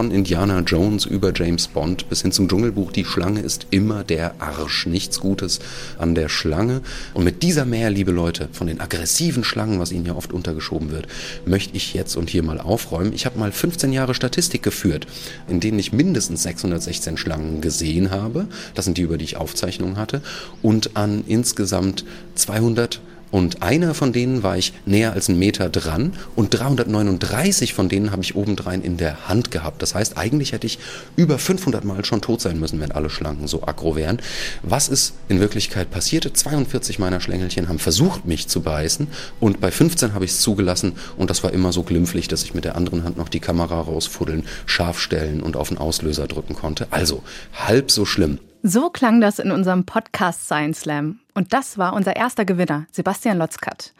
von Indiana Jones über James Bond bis hin zum Dschungelbuch. Die Schlange ist immer der Arsch. Nichts Gutes an der Schlange. Und mit dieser Mehr, liebe Leute, von den aggressiven Schlangen, was Ihnen ja oft untergeschoben wird, möchte ich jetzt und hier mal aufräumen. Ich habe mal 15 Jahre Statistik geführt, in denen ich mindestens 616 Schlangen gesehen habe. Das sind die, über die ich Aufzeichnungen hatte. Und an insgesamt 200 und einer von denen war ich näher als einen Meter dran und 339 von denen habe ich obendrein in der Hand gehabt. Das heißt, eigentlich hätte ich über 500 Mal schon tot sein müssen, wenn alle Schlangen so aggro wären. Was ist in Wirklichkeit passierte? 42 meiner Schlängelchen haben versucht, mich zu beißen und bei 15 habe ich es zugelassen und das war immer so glimpflich, dass ich mit der anderen Hand noch die Kamera rausfuddeln, scharf stellen und auf den Auslöser drücken konnte. Also halb so schlimm. So klang das in unserem Podcast Science Slam. Und das war unser erster Gewinner, Sebastian Lotzkat.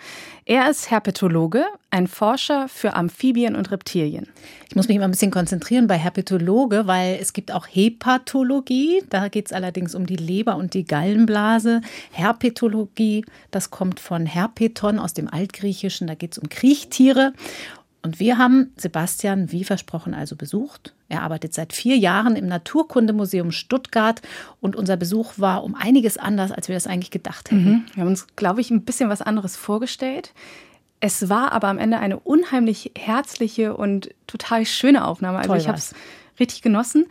Er ist Herpetologe, ein Forscher für Amphibien und Reptilien. Ich muss mich immer ein bisschen konzentrieren bei Herpetologe, weil es gibt auch Hepatologie. Da geht es allerdings um die Leber und die Gallenblase. Herpetologie, das kommt von Herpeton aus dem Altgriechischen. Da geht es um Kriechtiere. Und wir haben Sebastian, wie versprochen, also besucht. Er arbeitet seit vier Jahren im Naturkundemuseum Stuttgart und unser Besuch war um einiges anders, als wir das eigentlich gedacht hätten. Mhm. Wir haben uns, glaube ich, ein bisschen was anderes vorgestellt. Es war aber am Ende eine unheimlich herzliche und total schöne Aufnahme. Also Toll ich habe es richtig genossen.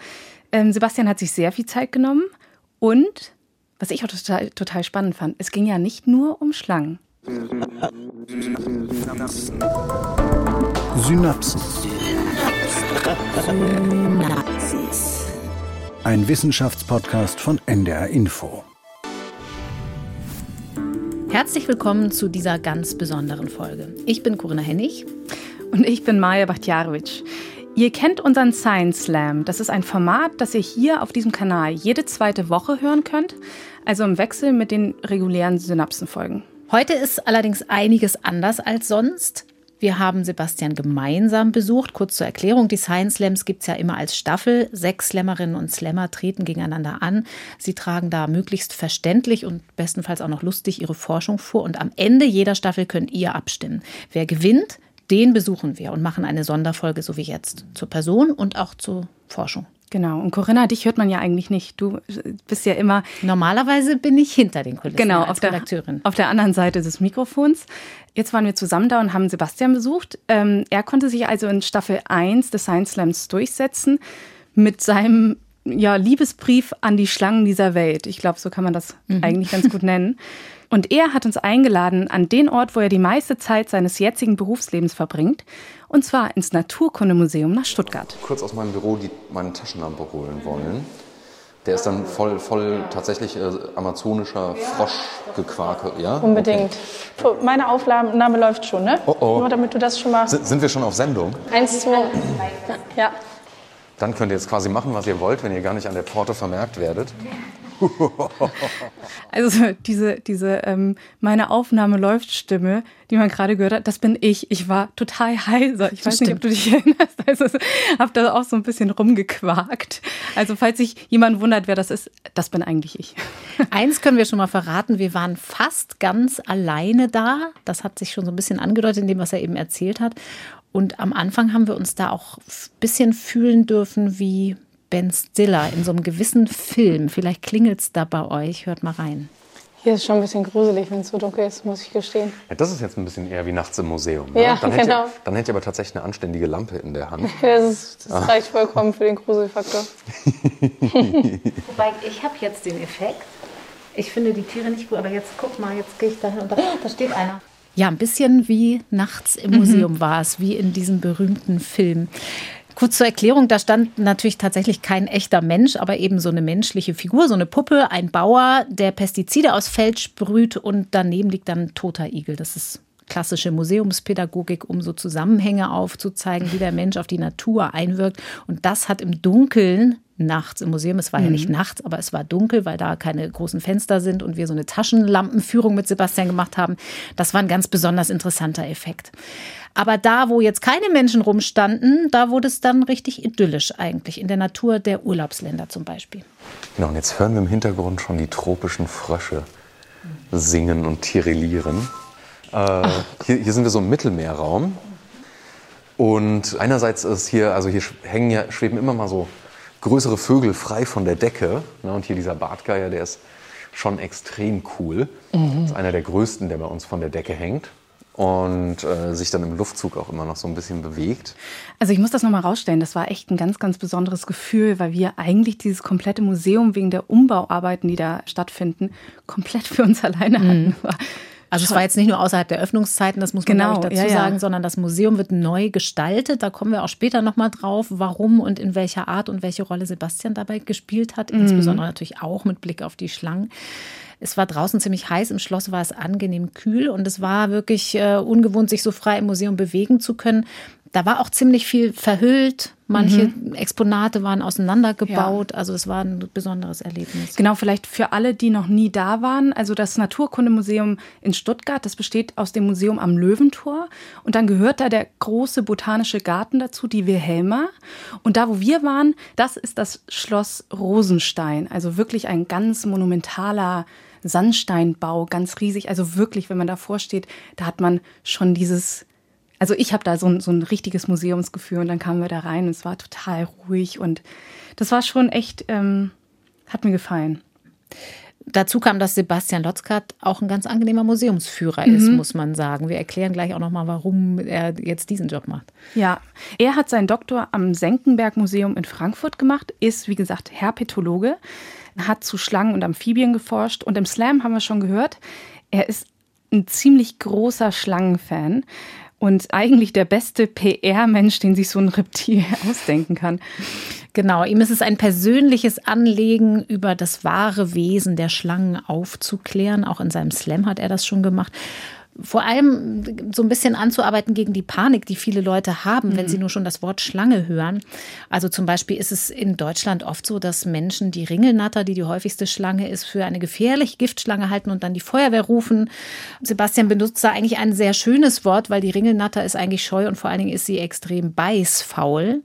Ähm, Sebastian hat sich sehr viel Zeit genommen und was ich auch total, total spannend fand, es ging ja nicht nur um Schlangen. Synapsen. Ein Wissenschaftspodcast von NDR Info. Herzlich willkommen zu dieser ganz besonderen Folge. Ich bin Corinna Hennig. Und ich bin Maja Bachtjarowitsch. Ihr kennt unseren Science Slam. Das ist ein Format, das ihr hier auf diesem Kanal jede zweite Woche hören könnt, also im Wechsel mit den regulären Synapsenfolgen. Heute ist allerdings einiges anders als sonst. Wir haben Sebastian gemeinsam besucht. Kurz zur Erklärung, die Science Slams gibt es ja immer als Staffel. Sechs Slammerinnen und Slammer treten gegeneinander an. Sie tragen da möglichst verständlich und bestenfalls auch noch lustig ihre Forschung vor. Und am Ende jeder Staffel könnt ihr abstimmen. Wer gewinnt, den besuchen wir und machen eine Sonderfolge, so wie jetzt, zur Person und auch zur Forschung. Genau. Und Corinna, dich hört man ja eigentlich nicht. Du bist ja immer. Normalerweise bin ich hinter den Kulissen genau, als auf Redakteurin. Der, auf der anderen Seite des Mikrofons. Jetzt waren wir zusammen da und haben Sebastian besucht. Ähm, er konnte sich also in Staffel 1 des Science Slams durchsetzen mit seinem ja, Liebesbrief an die Schlangen dieser Welt. Ich glaube, so kann man das mhm. eigentlich ganz gut nennen. Und er hat uns eingeladen an den Ort, wo er die meiste Zeit seines jetzigen Berufslebens verbringt, und zwar ins Naturkundemuseum nach Stuttgart. Kurz aus meinem Büro die, meine Taschenlampe holen wollen. Der ist dann voll, voll tatsächlich äh, amazonischer Froschgequake, ja? Unbedingt. Okay. Meine Aufnahme läuft schon, ne? Oh oh. Nur damit du das schon mal. S sind wir schon auf Sendung? Eins, zwei. Ja. Dann könnt ihr jetzt quasi machen, was ihr wollt, wenn ihr gar nicht an der Pforte vermerkt werdet. also diese, diese ähm, meine Aufnahme läuft Stimme, die man gerade gehört hat, das bin ich. Ich war total heiser. Ich das weiß stimmt. nicht, ob du dich erinnerst. Also habe da auch so ein bisschen rumgequakt. Also falls sich jemand wundert, wer das ist, das bin eigentlich ich. Eins können wir schon mal verraten, wir waren fast ganz alleine da. Das hat sich schon so ein bisschen angedeutet in dem, was er eben erzählt hat. Und am Anfang haben wir uns da auch ein bisschen fühlen dürfen wie Ben Stiller in so einem gewissen Film. Vielleicht klingelt es da bei euch. Hört mal rein. Hier ist schon ein bisschen gruselig, wenn es so dunkel ist, muss ich gestehen. Ja, das ist jetzt ein bisschen eher wie nachts im Museum. Ne? Ja, dann genau. Hätte, dann hätte ich aber tatsächlich eine anständige Lampe in der Hand. Das, ist, das ah. reicht vollkommen für den Gruselfaktor. Wobei, ich habe jetzt den Effekt. Ich finde die Tiere nicht gut, aber jetzt guck mal, jetzt gehe ich dahin und da, da steht einer. Ja, ein bisschen wie nachts im Museum mhm. war es, wie in diesem berühmten Film. Kurz zur Erklärung, da stand natürlich tatsächlich kein echter Mensch, aber eben so eine menschliche Figur, so eine Puppe, ein Bauer, der Pestizide aus Feld sprüht und daneben liegt dann ein toter Igel. Das ist klassische Museumspädagogik, um so Zusammenhänge aufzuzeigen, wie der Mensch auf die Natur einwirkt. Und das hat im Dunkeln nachts im Museum. Es war mhm. ja nicht nachts, aber es war dunkel, weil da keine großen Fenster sind und wir so eine Taschenlampenführung mit Sebastian gemacht haben. Das war ein ganz besonders interessanter Effekt. Aber da, wo jetzt keine Menschen rumstanden, da wurde es dann richtig idyllisch eigentlich, in der Natur der Urlaubsländer zum Beispiel. Genau, und jetzt hören wir im Hintergrund schon die tropischen Frösche singen und tirillieren. Äh, hier, hier, sind wir so im Mittelmeerraum. Und einerseits ist hier, also hier hängen ja, schweben immer mal so größere Vögel frei von der Decke. Ne? Und hier dieser Bartgeier, der ist schon extrem cool. Mhm. Das ist einer der größten, der bei uns von der Decke hängt und äh, sich dann im Luftzug auch immer noch so ein bisschen bewegt. Also ich muss das nochmal rausstellen, das war echt ein ganz, ganz besonderes Gefühl, weil wir eigentlich dieses komplette Museum wegen der Umbauarbeiten, die da stattfinden, komplett für uns alleine hatten. Also es war jetzt nicht nur außerhalb der Öffnungszeiten, das muss man genau, dazu ja, sagen, sondern das Museum wird neu gestaltet. Da kommen wir auch später nochmal drauf, warum und in welcher Art und welche Rolle Sebastian dabei gespielt hat. Mhm. Insbesondere natürlich auch mit Blick auf die Schlangen. Es war draußen ziemlich heiß, im Schloss war es angenehm kühl und es war wirklich äh, ungewohnt, sich so frei im Museum bewegen zu können. Da war auch ziemlich viel verhüllt. Manche mhm. Exponate waren auseinandergebaut. Ja. Also es war ein besonderes Erlebnis. Genau, vielleicht für alle, die noch nie da waren. Also das Naturkundemuseum in Stuttgart, das besteht aus dem Museum am Löwentor. Und dann gehört da der große botanische Garten dazu, die Wilhelma. Und da, wo wir waren, das ist das Schloss Rosenstein. Also wirklich ein ganz monumentaler Sandsteinbau, ganz riesig. Also wirklich, wenn man davor steht, da hat man schon dieses also ich habe da so ein, so ein richtiges Museumsgefühl und dann kamen wir da rein und es war total ruhig und das war schon echt, ähm, hat mir gefallen. Dazu kam, dass Sebastian Lotzkat auch ein ganz angenehmer Museumsführer mhm. ist, muss man sagen. Wir erklären gleich auch nochmal, warum er jetzt diesen Job macht. Ja, er hat seinen Doktor am Senckenberg Museum in Frankfurt gemacht, ist, wie gesagt, Herpetologe, hat zu Schlangen und Amphibien geforscht und im Slam haben wir schon gehört, er ist ein ziemlich großer Schlangenfan und eigentlich der beste PR-Mensch, den sich so ein Reptil ausdenken kann. Genau, ihm ist es ein persönliches Anliegen, über das wahre Wesen der Schlangen aufzuklären. Auch in seinem Slam hat er das schon gemacht vor allem so ein bisschen anzuarbeiten gegen die Panik, die viele Leute haben, wenn sie mhm. nur schon das Wort Schlange hören. Also zum Beispiel ist es in Deutschland oft so, dass Menschen die Ringelnatter, die die häufigste Schlange ist, für eine gefährliche Giftschlange halten und dann die Feuerwehr rufen. Sebastian benutzt da eigentlich ein sehr schönes Wort, weil die Ringelnatter ist eigentlich scheu und vor allen Dingen ist sie extrem beißfaul.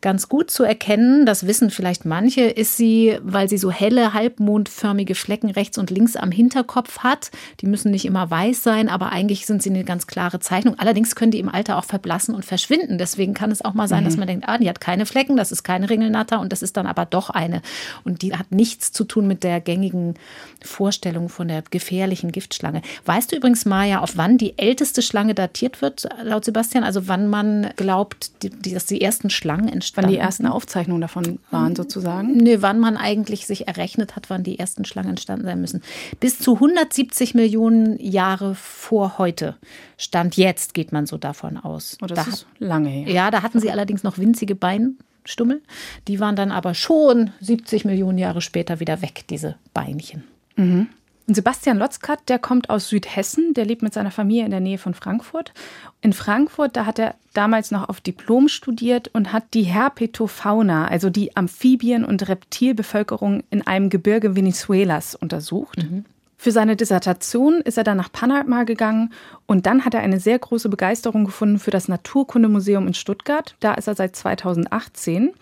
Ganz gut zu erkennen, das wissen vielleicht manche, ist sie, weil sie so helle, halbmondförmige Flecken rechts und links am Hinterkopf hat. Die müssen nicht immer weiß sein, aber eigentlich sind sie eine ganz klare Zeichnung. Allerdings können die im Alter auch verblassen und verschwinden. Deswegen kann es auch mal sein, mhm. dass man denkt, ah, die hat keine Flecken, das ist keine Ringelnatter und das ist dann aber doch eine. Und die hat nichts zu tun mit der gängigen Vorstellung von der gefährlichen Giftschlange. Weißt du übrigens, Maja, auf wann die älteste Schlange datiert wird, laut Sebastian? Also wann man glaubt, dass die ersten Schlangen entstanden Wann die ersten Aufzeichnungen davon waren, sozusagen? Nee, wann man eigentlich sich errechnet hat, wann die ersten Schlangen entstanden sein müssen. Bis zu 170 Millionen Jahre vor heute. Stand jetzt geht man so davon aus. Oh, das da, ist lange her. Ja, da hatten sie allerdings noch winzige Beinstummel. Die waren dann aber schon 70 Millionen Jahre später wieder weg, diese Beinchen. Mhm. Und Sebastian Lotzkat, der kommt aus Südhessen, der lebt mit seiner Familie in der Nähe von Frankfurt. In Frankfurt, da hat er damals noch auf Diplom studiert und hat die Herpetofauna, also die Amphibien- und Reptilbevölkerung in einem Gebirge Venezuelas untersucht. Mhm. Für seine Dissertation ist er dann nach Panama gegangen und dann hat er eine sehr große Begeisterung gefunden für das Naturkundemuseum in Stuttgart. Da ist er seit 2018.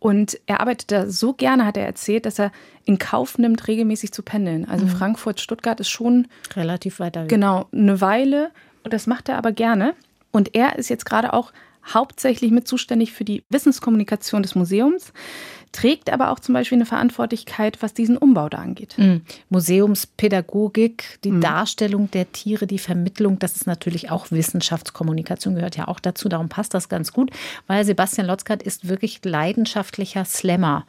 Und er arbeitet da so gerne, hat er erzählt, dass er in Kauf nimmt, regelmäßig zu pendeln. Also mhm. Frankfurt, Stuttgart ist schon relativ weiter weg. Genau, eine Weile. Und das macht er aber gerne. Und er ist jetzt gerade auch hauptsächlich mit zuständig für die Wissenskommunikation des Museums trägt aber auch zum Beispiel eine Verantwortlichkeit, was diesen Umbau da angeht. Mhm. Museumspädagogik, die mhm. Darstellung der Tiere, die Vermittlung, das ist natürlich auch Wissenschaftskommunikation, gehört ja auch dazu. Darum passt das ganz gut, weil Sebastian Lotzkat ist wirklich leidenschaftlicher Slammer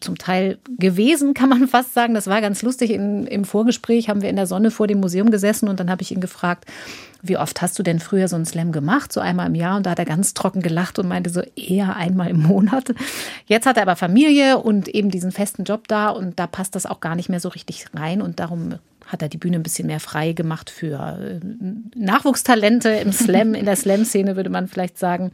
zum Teil gewesen, kann man fast sagen. Das war ganz lustig. In, Im Vorgespräch haben wir in der Sonne vor dem Museum gesessen und dann habe ich ihn gefragt, wie oft hast du denn früher so einen Slam gemacht? So einmal im Jahr. Und da hat er ganz trocken gelacht und meinte so eher einmal im Monat. Jetzt hat er aber Familie und eben diesen festen Job da und da passt das auch gar nicht mehr so richtig rein und darum hat er die Bühne ein bisschen mehr frei gemacht für äh, Nachwuchstalente im Slam, in der Slam-Szene würde man vielleicht sagen.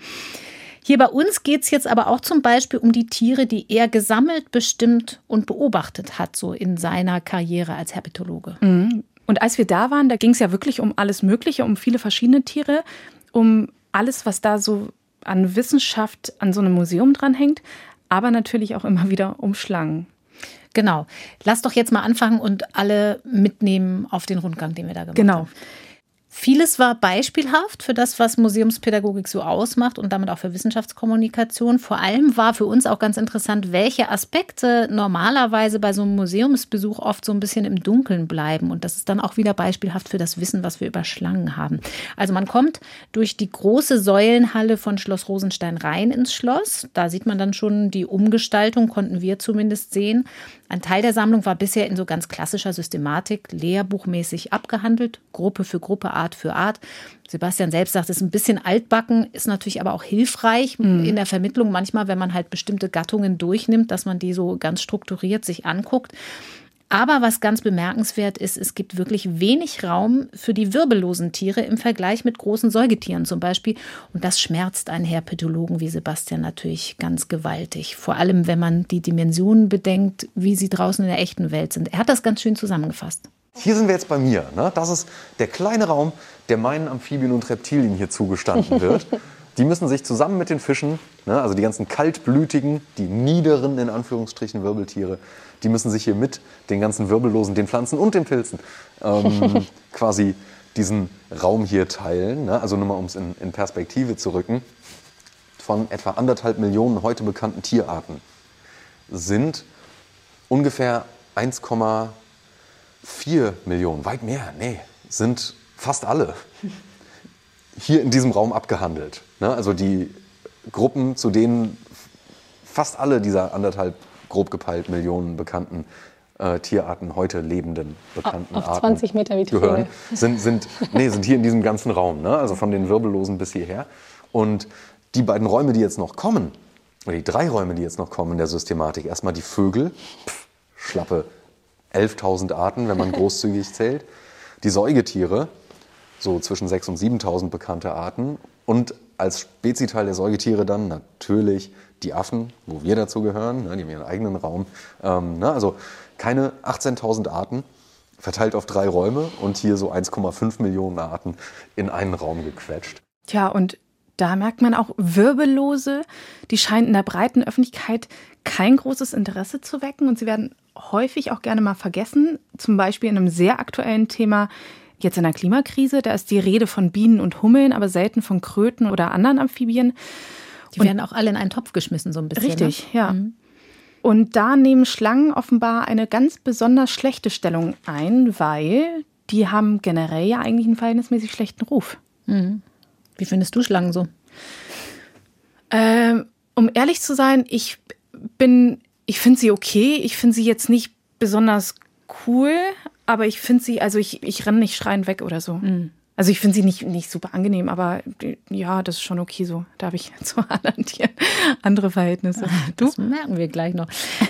Hier bei uns geht es jetzt aber auch zum Beispiel um die Tiere, die er gesammelt, bestimmt und beobachtet hat, so in seiner Karriere als Herpetologe. Mhm. Und als wir da waren, da ging es ja wirklich um alles Mögliche, um viele verschiedene Tiere, um alles, was da so an Wissenschaft an so einem Museum dranhängt, aber natürlich auch immer wieder um Schlangen. Genau. Lass doch jetzt mal anfangen und alle mitnehmen auf den Rundgang, den wir da gemacht genau. haben. Genau. Vieles war beispielhaft für das, was Museumspädagogik so ausmacht und damit auch für Wissenschaftskommunikation. Vor allem war für uns auch ganz interessant, welche Aspekte normalerweise bei so einem Museumsbesuch oft so ein bisschen im Dunkeln bleiben. Und das ist dann auch wieder beispielhaft für das Wissen, was wir über Schlangen haben. Also man kommt durch die große Säulenhalle von Schloss Rosenstein rein ins Schloss. Da sieht man dann schon die Umgestaltung, konnten wir zumindest sehen. Ein Teil der Sammlung war bisher in so ganz klassischer Systematik, lehrbuchmäßig abgehandelt, Gruppe für Gruppe, Art für Art. Sebastian selbst sagt, es ist ein bisschen altbacken, ist natürlich aber auch hilfreich mhm. in der Vermittlung manchmal, wenn man halt bestimmte Gattungen durchnimmt, dass man die so ganz strukturiert sich anguckt. Aber was ganz bemerkenswert ist, es gibt wirklich wenig Raum für die wirbellosen Tiere im Vergleich mit großen Säugetieren zum Beispiel. Und das schmerzt einen Herpetologen wie Sebastian natürlich ganz gewaltig. Vor allem, wenn man die Dimensionen bedenkt, wie sie draußen in der echten Welt sind. Er hat das ganz schön zusammengefasst. Hier sind wir jetzt bei mir. Ne? Das ist der kleine Raum, der meinen Amphibien und Reptilien hier zugestanden wird. Die müssen sich zusammen mit den Fischen, ne, also die ganzen kaltblütigen, die niederen in Anführungsstrichen Wirbeltiere, die müssen sich hier mit den ganzen Wirbellosen, den Pflanzen und den Pilzen ähm, quasi diesen Raum hier teilen. Ne? Also nur mal, um es in, in Perspektive zu rücken. Von etwa anderthalb Millionen heute bekannten Tierarten sind ungefähr 1,4 Millionen, weit mehr, nee, sind fast alle hier in diesem Raum abgehandelt. Ne? Also die Gruppen, zu denen fast alle dieser anderthalb grob gepeilt Millionen bekannten äh, Tierarten, heute lebenden bekannten auf Arten 20 Meter wie gehören, sind, sind, nee, sind hier in diesem ganzen Raum, ne? also von den Wirbellosen bis hierher. Und die beiden Räume, die jetzt noch kommen, oder die drei Räume, die jetzt noch kommen in der Systematik, erstmal die Vögel, pff, schlappe 11.000 Arten, wenn man großzügig zählt, die Säugetiere, so zwischen 6.000 und 7.000 bekannte Arten und als Speziteil der Säugetiere dann natürlich die Affen, wo wir dazu gehören, ne, die haben ihren eigenen Raum. Ähm, ne, also keine 18.000 Arten verteilt auf drei Räume und hier so 1,5 Millionen Arten in einen Raum gequetscht. Tja, und da merkt man auch Wirbellose, die scheinen in der breiten Öffentlichkeit kein großes Interesse zu wecken und sie werden häufig auch gerne mal vergessen. Zum Beispiel in einem sehr aktuellen Thema jetzt in der Klimakrise. Da ist die Rede von Bienen und Hummeln, aber selten von Kröten oder anderen Amphibien. Die und werden auch alle in einen Topf geschmissen, so ein bisschen. Richtig, ne? ja. Mhm. Und da nehmen Schlangen offenbar eine ganz besonders schlechte Stellung ein, weil die haben generell ja eigentlich einen verhältnismäßig schlechten Ruf. Mhm. Wie findest du Schlangen so? Ähm, um ehrlich zu sein, ich bin, ich finde sie okay. Ich finde sie jetzt nicht besonders cool, aber ich finde sie, also ich, ich renne nicht schreiend weg oder so. Mhm. Also ich finde sie nicht, nicht super angenehm, aber ja, das ist schon okay so. Da habe ich zu anderen Tieren andere Verhältnisse. Du? Das merken wir gleich noch.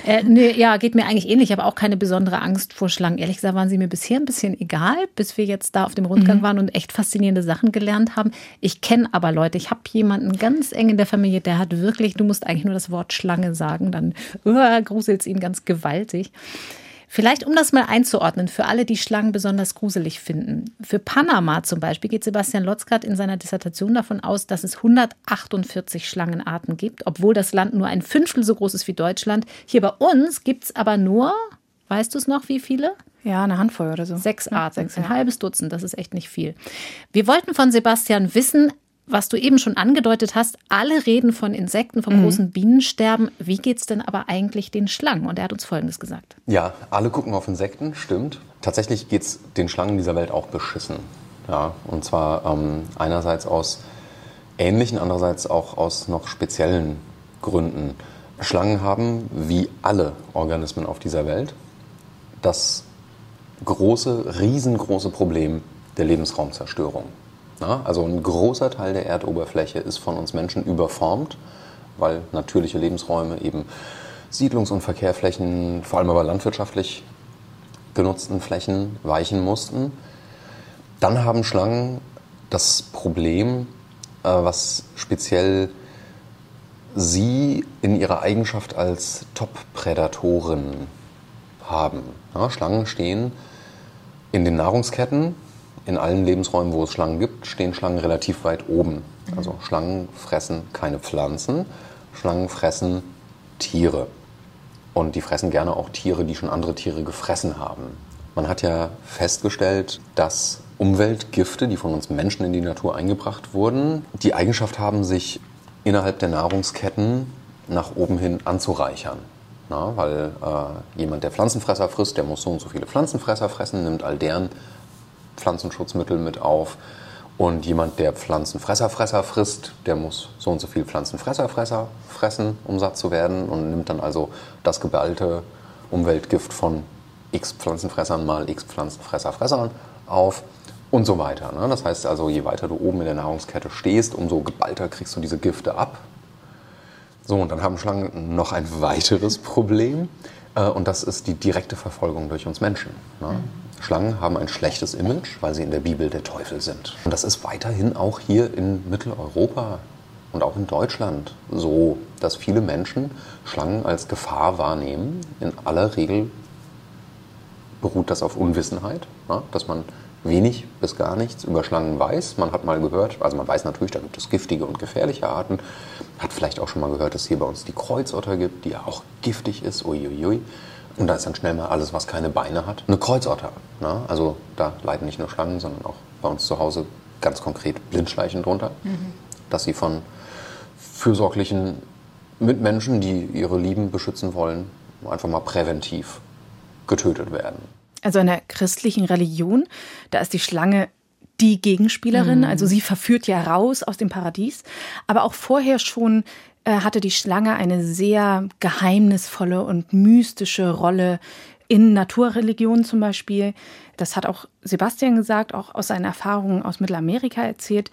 Äh, nee, ja, geht mir eigentlich ähnlich. Ich habe auch keine besondere Angst vor Schlangen. Ehrlich gesagt waren sie mir bisher ein bisschen egal, bis wir jetzt da auf dem Rundgang mhm. waren und echt faszinierende Sachen gelernt haben. Ich kenne aber Leute, ich habe jemanden ganz eng in der Familie, der hat wirklich, du musst eigentlich nur das Wort Schlange sagen, dann uh, gruselt es ihn ganz gewaltig. Vielleicht, um das mal einzuordnen, für alle, die Schlangen besonders gruselig finden. Für Panama zum Beispiel geht Sebastian Lotzgart in seiner Dissertation davon aus, dass es 148 Schlangenarten gibt, obwohl das Land nur ein Fünftel so groß ist wie Deutschland. Hier bei uns gibt es aber nur, weißt du es noch, wie viele? Ja, eine Handvoll oder so. Sechs Arten, ja, sechs, ein halbes Dutzend, das ist echt nicht viel. Wir wollten von Sebastian wissen, was du eben schon angedeutet hast, alle reden von Insekten, vom mhm. großen Bienensterben. Wie geht es denn aber eigentlich den Schlangen? Und er hat uns Folgendes gesagt. Ja, alle gucken auf Insekten, stimmt. Tatsächlich geht es den Schlangen dieser Welt auch beschissen. Ja, und zwar ähm, einerseits aus ähnlichen, andererseits auch aus noch speziellen Gründen. Schlangen haben, wie alle Organismen auf dieser Welt, das große, riesengroße Problem der Lebensraumzerstörung. Na, also ein großer Teil der Erdoberfläche ist von uns Menschen überformt, weil natürliche Lebensräume eben Siedlungs- und Verkehrflächen, vor allem aber landwirtschaftlich genutzten Flächen weichen mussten. Dann haben Schlangen das Problem, äh, was speziell sie in ihrer Eigenschaft als Top-Prädatoren haben. Ja, Schlangen stehen in den Nahrungsketten in allen Lebensräumen, wo es Schlangen gibt, stehen Schlangen relativ weit oben. Also Schlangen fressen keine Pflanzen, Schlangen fressen Tiere. Und die fressen gerne auch Tiere, die schon andere Tiere gefressen haben. Man hat ja festgestellt, dass Umweltgifte, die von uns Menschen in die Natur eingebracht wurden, die Eigenschaft haben, sich innerhalb der Nahrungsketten nach oben hin anzureichern. Na, weil äh, jemand, der Pflanzenfresser frisst, der muss so und so viele Pflanzenfresser fressen, nimmt all deren Pflanzenschutzmittel mit auf. Und jemand, der Pflanzenfresserfresser frisst, der muss so und so viel Pflanzenfresserfresser fressen, um satt zu werden und nimmt dann also das geballte Umweltgift von x Pflanzenfressern mal x Pflanzenfresserfressern auf und so weiter. Ne? Das heißt also, je weiter du oben in der Nahrungskette stehst, umso geballter kriegst du diese Gifte ab. So, und dann haben Schlangen noch ein weiteres Problem. Äh, und das ist die direkte Verfolgung durch uns Menschen. Ne? Mhm. Schlangen haben ein schlechtes Image, weil sie in der Bibel der Teufel sind. Und das ist weiterhin auch hier in Mitteleuropa und auch in Deutschland so, dass viele Menschen Schlangen als Gefahr wahrnehmen. In aller Regel beruht das auf Unwissenheit, dass man wenig bis gar nichts über Schlangen weiß. Man hat mal gehört, also man weiß natürlich, da gibt es giftige und gefährliche Arten. Hat vielleicht auch schon mal gehört, dass es hier bei uns die Kreuzotter gibt, die ja auch giftig ist. Uiuiui. Und da ist dann schnell mal alles, was keine Beine hat. Eine Kreuzotter. Ne? Also da leiden nicht nur Schlangen, sondern auch bei uns zu Hause ganz konkret Blindschleichen drunter. Mhm. Dass sie von fürsorglichen Mitmenschen, die ihre Lieben beschützen wollen, einfach mal präventiv getötet werden. Also in der christlichen Religion, da ist die Schlange die Gegenspielerin, mhm. also sie verführt ja raus aus dem Paradies. Aber auch vorher schon hatte die Schlange eine sehr geheimnisvolle und mystische Rolle in Naturreligionen zum Beispiel. Das hat auch Sebastian gesagt, auch aus seinen Erfahrungen aus Mittelamerika erzählt.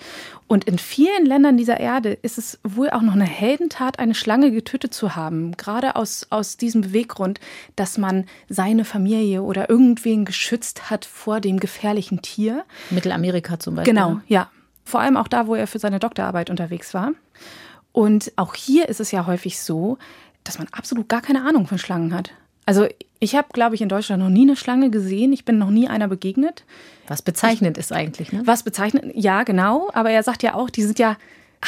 Und in vielen Ländern dieser Erde ist es wohl auch noch eine Heldentat, eine Schlange getötet zu haben. Gerade aus, aus diesem Beweggrund, dass man seine Familie oder irgendwen geschützt hat vor dem gefährlichen Tier. Mittelamerika zum Beispiel. Genau, ja. Vor allem auch da, wo er für seine Doktorarbeit unterwegs war. Und auch hier ist es ja häufig so, dass man absolut gar keine Ahnung von Schlangen hat. Also ich habe, glaube ich, in Deutschland noch nie eine Schlange gesehen. Ich bin noch nie einer begegnet. Was bezeichnend ist eigentlich, ne? Was bezeichnend, ja, genau. Aber er sagt ja auch, die sind ja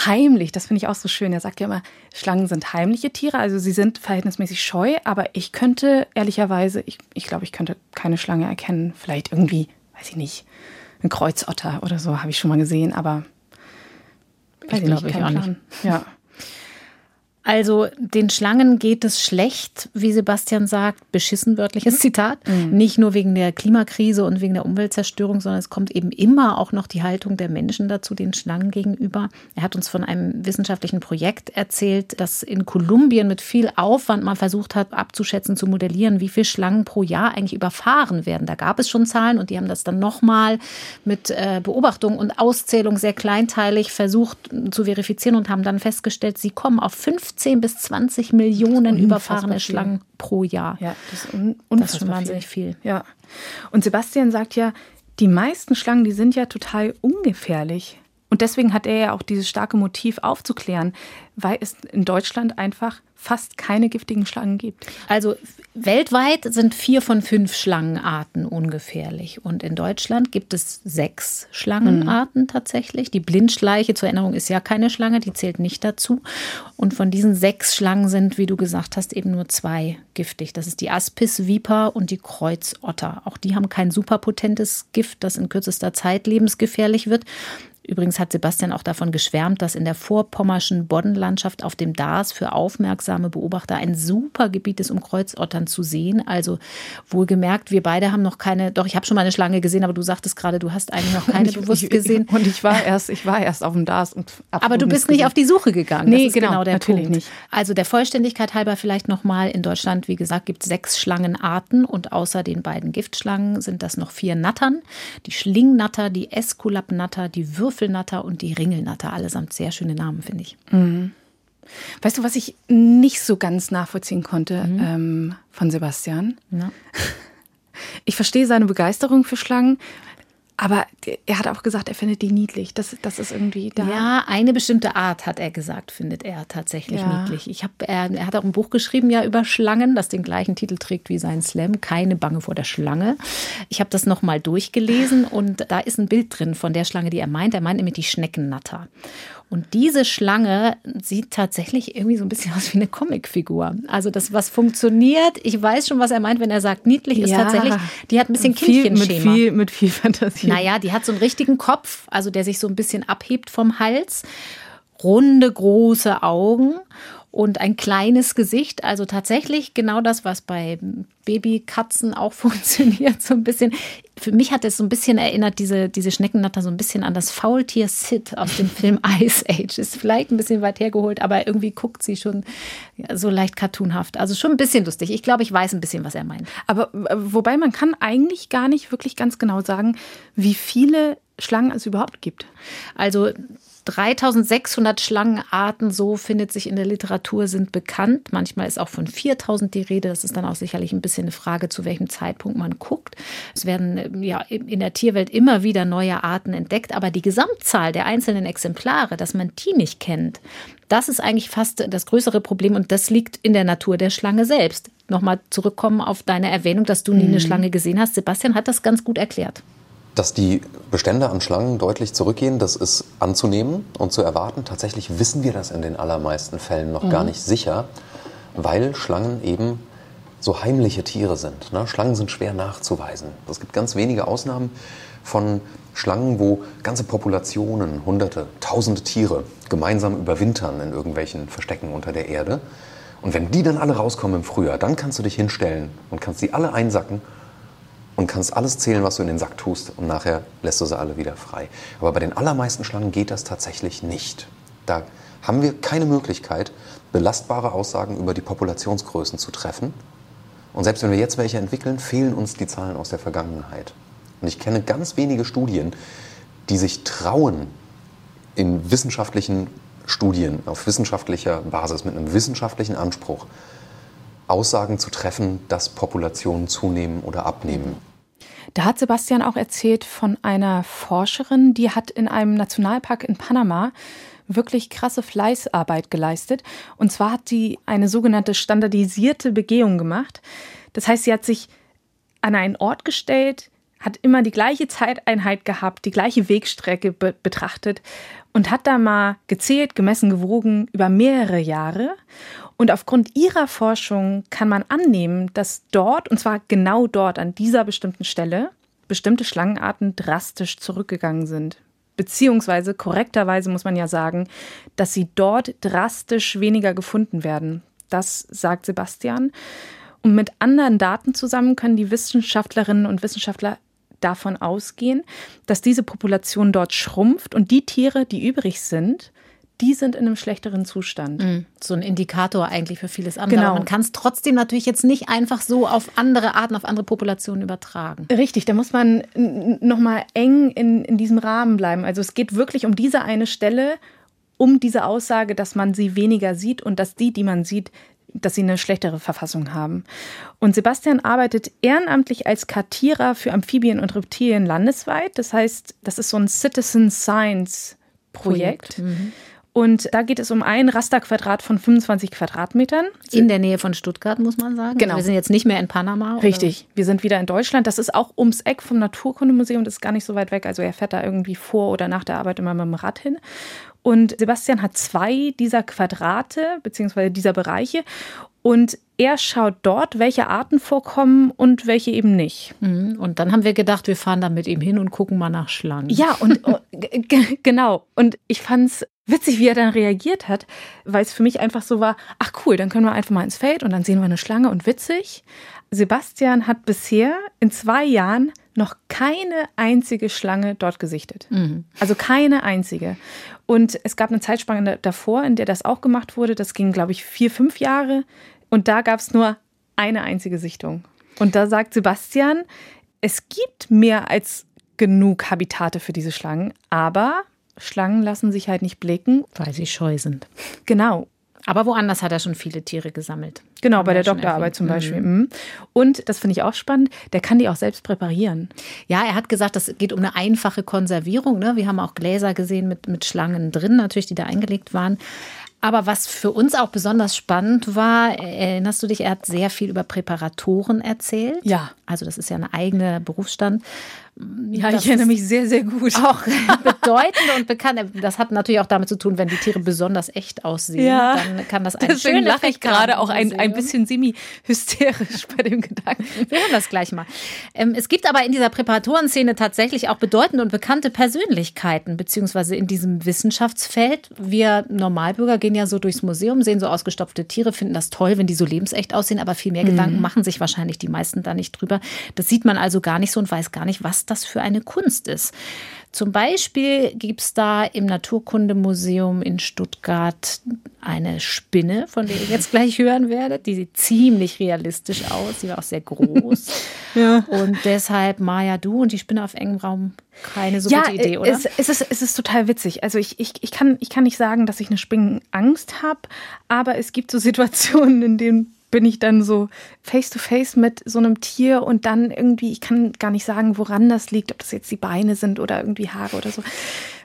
heimlich. Das finde ich auch so schön. Er sagt ja immer, Schlangen sind heimliche Tiere, also sie sind verhältnismäßig scheu. Aber ich könnte, ehrlicherweise, ich, ich glaube, ich könnte keine Schlange erkennen. Vielleicht irgendwie, weiß ich nicht, ein Kreuzotter oder so habe ich schon mal gesehen. Aber ich glaube ich auch Plan. nicht. Ja. Also den Schlangen geht es schlecht, wie Sebastian sagt, beschissen wörtliches Zitat. Mhm. Nicht nur wegen der Klimakrise und wegen der Umweltzerstörung, sondern es kommt eben immer auch noch die Haltung der Menschen dazu, den Schlangen gegenüber. Er hat uns von einem wissenschaftlichen Projekt erzählt, das in Kolumbien mit viel Aufwand mal versucht hat abzuschätzen, zu modellieren, wie viele Schlangen pro Jahr eigentlich überfahren werden. Da gab es schon Zahlen und die haben das dann nochmal mit äh, Beobachtung und Auszählung sehr kleinteilig versucht zu verifizieren und haben dann festgestellt, sie kommen auf fünf 15 bis 20 Millionen überfahrene Schlangen pro Jahr. Ja, das ist, un das ist schon wahnsinnig viel. viel. Ja. Und Sebastian sagt ja, die meisten Schlangen, die sind ja total ungefährlich. Und deswegen hat er ja auch dieses starke Motiv aufzuklären, weil es in Deutschland einfach fast keine giftigen Schlangen gibt. Also weltweit sind vier von fünf Schlangenarten ungefährlich. Und in Deutschland gibt es sechs Schlangenarten mhm. tatsächlich. Die Blindschleiche, zur Erinnerung, ist ja keine Schlange, die zählt nicht dazu. Und von diesen sechs Schlangen sind, wie du gesagt hast, eben nur zwei giftig. Das ist die Aspisviper und die Kreuzotter. Auch die haben kein superpotentes Gift, das in kürzester Zeit lebensgefährlich wird. Übrigens hat Sebastian auch davon geschwärmt, dass in der vorpommerschen Boddenlandschaft auf dem Dars für aufmerksame Beobachter ein super Gebiet ist, um Kreuzottern zu sehen. Also wohlgemerkt, wir beide haben noch keine, doch ich habe schon mal eine Schlange gesehen, aber du sagtest gerade, du hast eigentlich noch keine ich, bewusst gesehen. Und ich war erst, ich war erst auf dem Dars. Und aber du bist nicht auf die Suche gegangen. Nee, genau, genau, der natürlich Punkt. nicht. Also der Vollständigkeit halber vielleicht nochmal, in Deutschland, wie gesagt, gibt es sechs Schlangenarten und außer den beiden Giftschlangen sind das noch vier Nattern. Die Schlingnatter, die Eskulapnatter, die Würfel Würfelnatter und die Ringelnatter. Allesamt sehr schöne Namen, finde ich. Mhm. Weißt du, was ich nicht so ganz nachvollziehen konnte mhm. ähm, von Sebastian? Ja. Ich verstehe seine Begeisterung für Schlangen, aber er hat auch gesagt, er findet die niedlich. Das, das ist irgendwie da. Ja, eine bestimmte Art, hat er gesagt, findet er tatsächlich ja. niedlich. Ich hab, er, er hat auch ein Buch geschrieben ja über Schlangen, das den gleichen Titel trägt wie sein Slam, Keine Bange vor der Schlange. Ich habe das nochmal durchgelesen und da ist ein Bild drin von der Schlange, die er meint. Er meint nämlich die Schneckennatter. Und diese Schlange sieht tatsächlich irgendwie so ein bisschen aus wie eine Comicfigur. Also das, was funktioniert, ich weiß schon, was er meint, wenn er sagt niedlich, ist ja, tatsächlich, die hat ein bisschen Kindchenschema. Mit viel, mit viel Fantasie. Naja, die hat so einen richtigen Kopf, also der sich so ein bisschen abhebt vom Hals. Runde, große Augen und ein kleines Gesicht. Also tatsächlich genau das, was bei Babykatzen auch funktioniert, so ein bisschen. Für mich hat es so ein bisschen erinnert, diese, diese Schneckennatter, so ein bisschen an das Faultier Sid aus dem Film Ice Age. Ist vielleicht ein bisschen weit hergeholt, aber irgendwie guckt sie schon so leicht cartoonhaft. Also schon ein bisschen lustig. Ich glaube, ich weiß ein bisschen, was er meint. Aber äh, wobei man kann eigentlich gar nicht wirklich ganz genau sagen, wie viele Schlangen es überhaupt gibt. Also 3600 Schlangenarten, so findet sich in der Literatur, sind bekannt. Manchmal ist auch von 4000 die Rede. Das ist dann auch sicherlich ein bisschen eine Frage, zu welchem Zeitpunkt man guckt. Es werden ja in der Tierwelt immer wieder neue Arten entdeckt, aber die Gesamtzahl der einzelnen Exemplare, dass man die nicht kennt, das ist eigentlich fast das größere Problem und das liegt in der Natur der Schlange selbst. Nochmal zurückkommen auf deine Erwähnung, dass du nie eine mhm. Schlange gesehen hast. Sebastian hat das ganz gut erklärt. Dass die Bestände an Schlangen deutlich zurückgehen, das ist anzunehmen und zu erwarten. Tatsächlich wissen wir das in den allermeisten Fällen noch mhm. gar nicht sicher, weil Schlangen eben so heimliche Tiere sind. Ne? Schlangen sind schwer nachzuweisen. Es gibt ganz wenige Ausnahmen von Schlangen, wo ganze Populationen, hunderte, tausende Tiere gemeinsam überwintern in irgendwelchen Verstecken unter der Erde. Und wenn die dann alle rauskommen im Frühjahr, dann kannst du dich hinstellen und kannst sie alle einsacken und kannst alles zählen, was du in den Sack tust und nachher lässt du sie alle wieder frei. Aber bei den allermeisten Schlangen geht das tatsächlich nicht. Da haben wir keine Möglichkeit, belastbare Aussagen über die Populationsgrößen zu treffen. Und selbst wenn wir jetzt welche entwickeln, fehlen uns die Zahlen aus der Vergangenheit. Und ich kenne ganz wenige Studien, die sich trauen, in wissenschaftlichen Studien, auf wissenschaftlicher Basis, mit einem wissenschaftlichen Anspruch, Aussagen zu treffen, dass Populationen zunehmen oder abnehmen. Da hat Sebastian auch erzählt von einer Forscherin, die hat in einem Nationalpark in Panama wirklich krasse Fleißarbeit geleistet. Und zwar hat sie eine sogenannte standardisierte Begehung gemacht. Das heißt, sie hat sich an einen Ort gestellt, hat immer die gleiche Zeiteinheit gehabt, die gleiche Wegstrecke be betrachtet und hat da mal gezählt, gemessen, gewogen über mehrere Jahre. Und aufgrund ihrer Forschung kann man annehmen, dass dort, und zwar genau dort an dieser bestimmten Stelle, bestimmte Schlangenarten drastisch zurückgegangen sind. Beziehungsweise korrekterweise muss man ja sagen, dass sie dort drastisch weniger gefunden werden. Das sagt Sebastian. Und mit anderen Daten zusammen können die Wissenschaftlerinnen und Wissenschaftler davon ausgehen, dass diese Population dort schrumpft und die Tiere, die übrig sind, die sind in einem schlechteren Zustand. Mhm. So ein Indikator eigentlich für vieles andere. Genau. man kann es trotzdem natürlich jetzt nicht einfach so auf andere Arten, auf andere Populationen übertragen. Richtig, da muss man nochmal eng in, in diesem Rahmen bleiben. Also es geht wirklich um diese eine Stelle, um diese Aussage, dass man sie weniger sieht und dass die, die man sieht, dass sie eine schlechtere Verfassung haben. Und Sebastian arbeitet ehrenamtlich als Kartierer für Amphibien und Reptilien landesweit. Das heißt, das ist so ein Citizen Science Projekt. Projekt. Mhm. Und da geht es um ein Rasterquadrat von 25 Quadratmetern. In der Nähe von Stuttgart, muss man sagen. Genau. wir sind jetzt nicht mehr in Panama. Richtig. Wir sind wieder in Deutschland. Das ist auch ums Eck vom Naturkundemuseum. Das ist gar nicht so weit weg. Also er fährt da irgendwie vor oder nach der Arbeit immer mit dem Rad hin. Und Sebastian hat zwei dieser Quadrate, beziehungsweise dieser Bereiche. Und er schaut dort, welche Arten vorkommen und welche eben nicht. Mhm. Und dann haben wir gedacht, wir fahren da mit ihm hin und gucken mal nach Schlangen. Ja, und oh, genau. Und ich fand es witzig, wie er dann reagiert hat, weil es für mich einfach so war, ach cool, dann können wir einfach mal ins Feld und dann sehen wir eine Schlange und witzig. Sebastian hat bisher in zwei Jahren noch keine einzige Schlange dort gesichtet. Mhm. Also keine einzige. Und es gab eine Zeitspanne davor, in der das auch gemacht wurde. Das ging, glaube ich, vier, fünf Jahre. Und da gab es nur eine einzige Sichtung. Und da sagt Sebastian, es gibt mehr als genug Habitate für diese Schlangen, aber Schlangen lassen sich halt nicht blicken. Weil sie scheu sind. Genau. Aber woanders hat er schon viele Tiere gesammelt. Genau, bei der Doktorarbeit zum Beispiel. Mhm. mhm. Und das finde ich auch spannend, der kann die auch selbst präparieren. Ja, er hat gesagt, das geht um eine einfache Konservierung. Ne? Wir haben auch Gläser gesehen mit, mit Schlangen drin, natürlich, die da eingelegt waren. Aber was für uns auch besonders spannend war, erinnerst du dich, er hat sehr viel über Präparatoren erzählt. Ja. Also das ist ja ein eigener Berufsstand. Ja, ich erinnere mich sehr, sehr gut. Auch bedeutend und bekannt. Das hat natürlich auch damit zu tun, wenn die Tiere besonders echt aussehen, ja. dann kann das ein Deswegen lache ich gerade auch ein, ein bisschen semi-hysterisch bei dem Gedanken. Wir hören das gleich mal. Ähm, es gibt aber in dieser Präparatorenszene tatsächlich auch bedeutende und bekannte Persönlichkeiten, beziehungsweise in diesem Wissenschaftsfeld. Wir Normalbürger gehen ja so durchs Museum, sehen so ausgestopfte Tiere, finden das toll, wenn die so lebensecht aussehen, aber viel mehr mhm. Gedanken machen sich wahrscheinlich die meisten da nicht drüber. Das sieht man also gar nicht so und weiß gar nicht, was das für eine Kunst ist. Zum Beispiel gibt es da im Naturkundemuseum in Stuttgart eine Spinne, von der ihr jetzt gleich hören werdet. Die sieht ziemlich realistisch aus. Sie war auch sehr groß. ja. Und deshalb, Maja, du und die Spinne auf engem Raum, keine so ja, gute Idee, oder? Es, es, ist, es ist total witzig. Also ich, ich, ich, kann, ich kann nicht sagen, dass ich eine Spinnenangst habe, aber es gibt so Situationen, in denen bin ich dann so face to face mit so einem Tier und dann irgendwie, ich kann gar nicht sagen, woran das liegt, ob das jetzt die Beine sind oder irgendwie Haare oder so.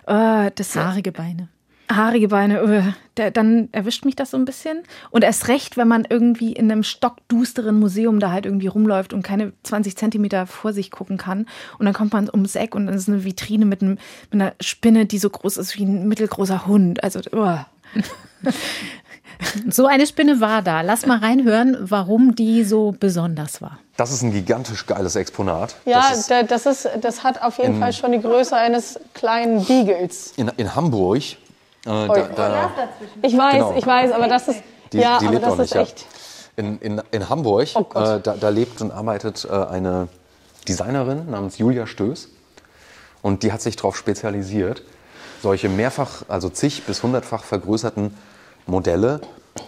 Äh, das, Haarige Beine. Haarige Beine, uh, der, dann erwischt mich das so ein bisschen. Und erst recht, wenn man irgendwie in einem stockdusteren Museum da halt irgendwie rumläuft und keine 20 Zentimeter vor sich gucken kann. Und dann kommt man ums Eck und dann ist eine Vitrine mit, einem, mit einer Spinne, die so groß ist wie ein mittelgroßer Hund. Also, uh. So eine Spinne war da. Lass mal reinhören, warum die so besonders war. Das ist ein gigantisch geiles Exponat. Ja, das, ist, das, ist, das hat auf jeden in, Fall schon die Größe eines kleinen Beagles. In, in Hamburg. Äh, da, da, ich weiß, genau. ich weiß, aber das ist, die, ja, die aber das ist echt. In, in, in Hamburg, oh äh, da, da, lebt und arbeitet äh, eine Designerin namens Julia Stöß. Und die hat sich darauf spezialisiert, solche mehrfach, also zig bis hundertfach vergrößerten Modelle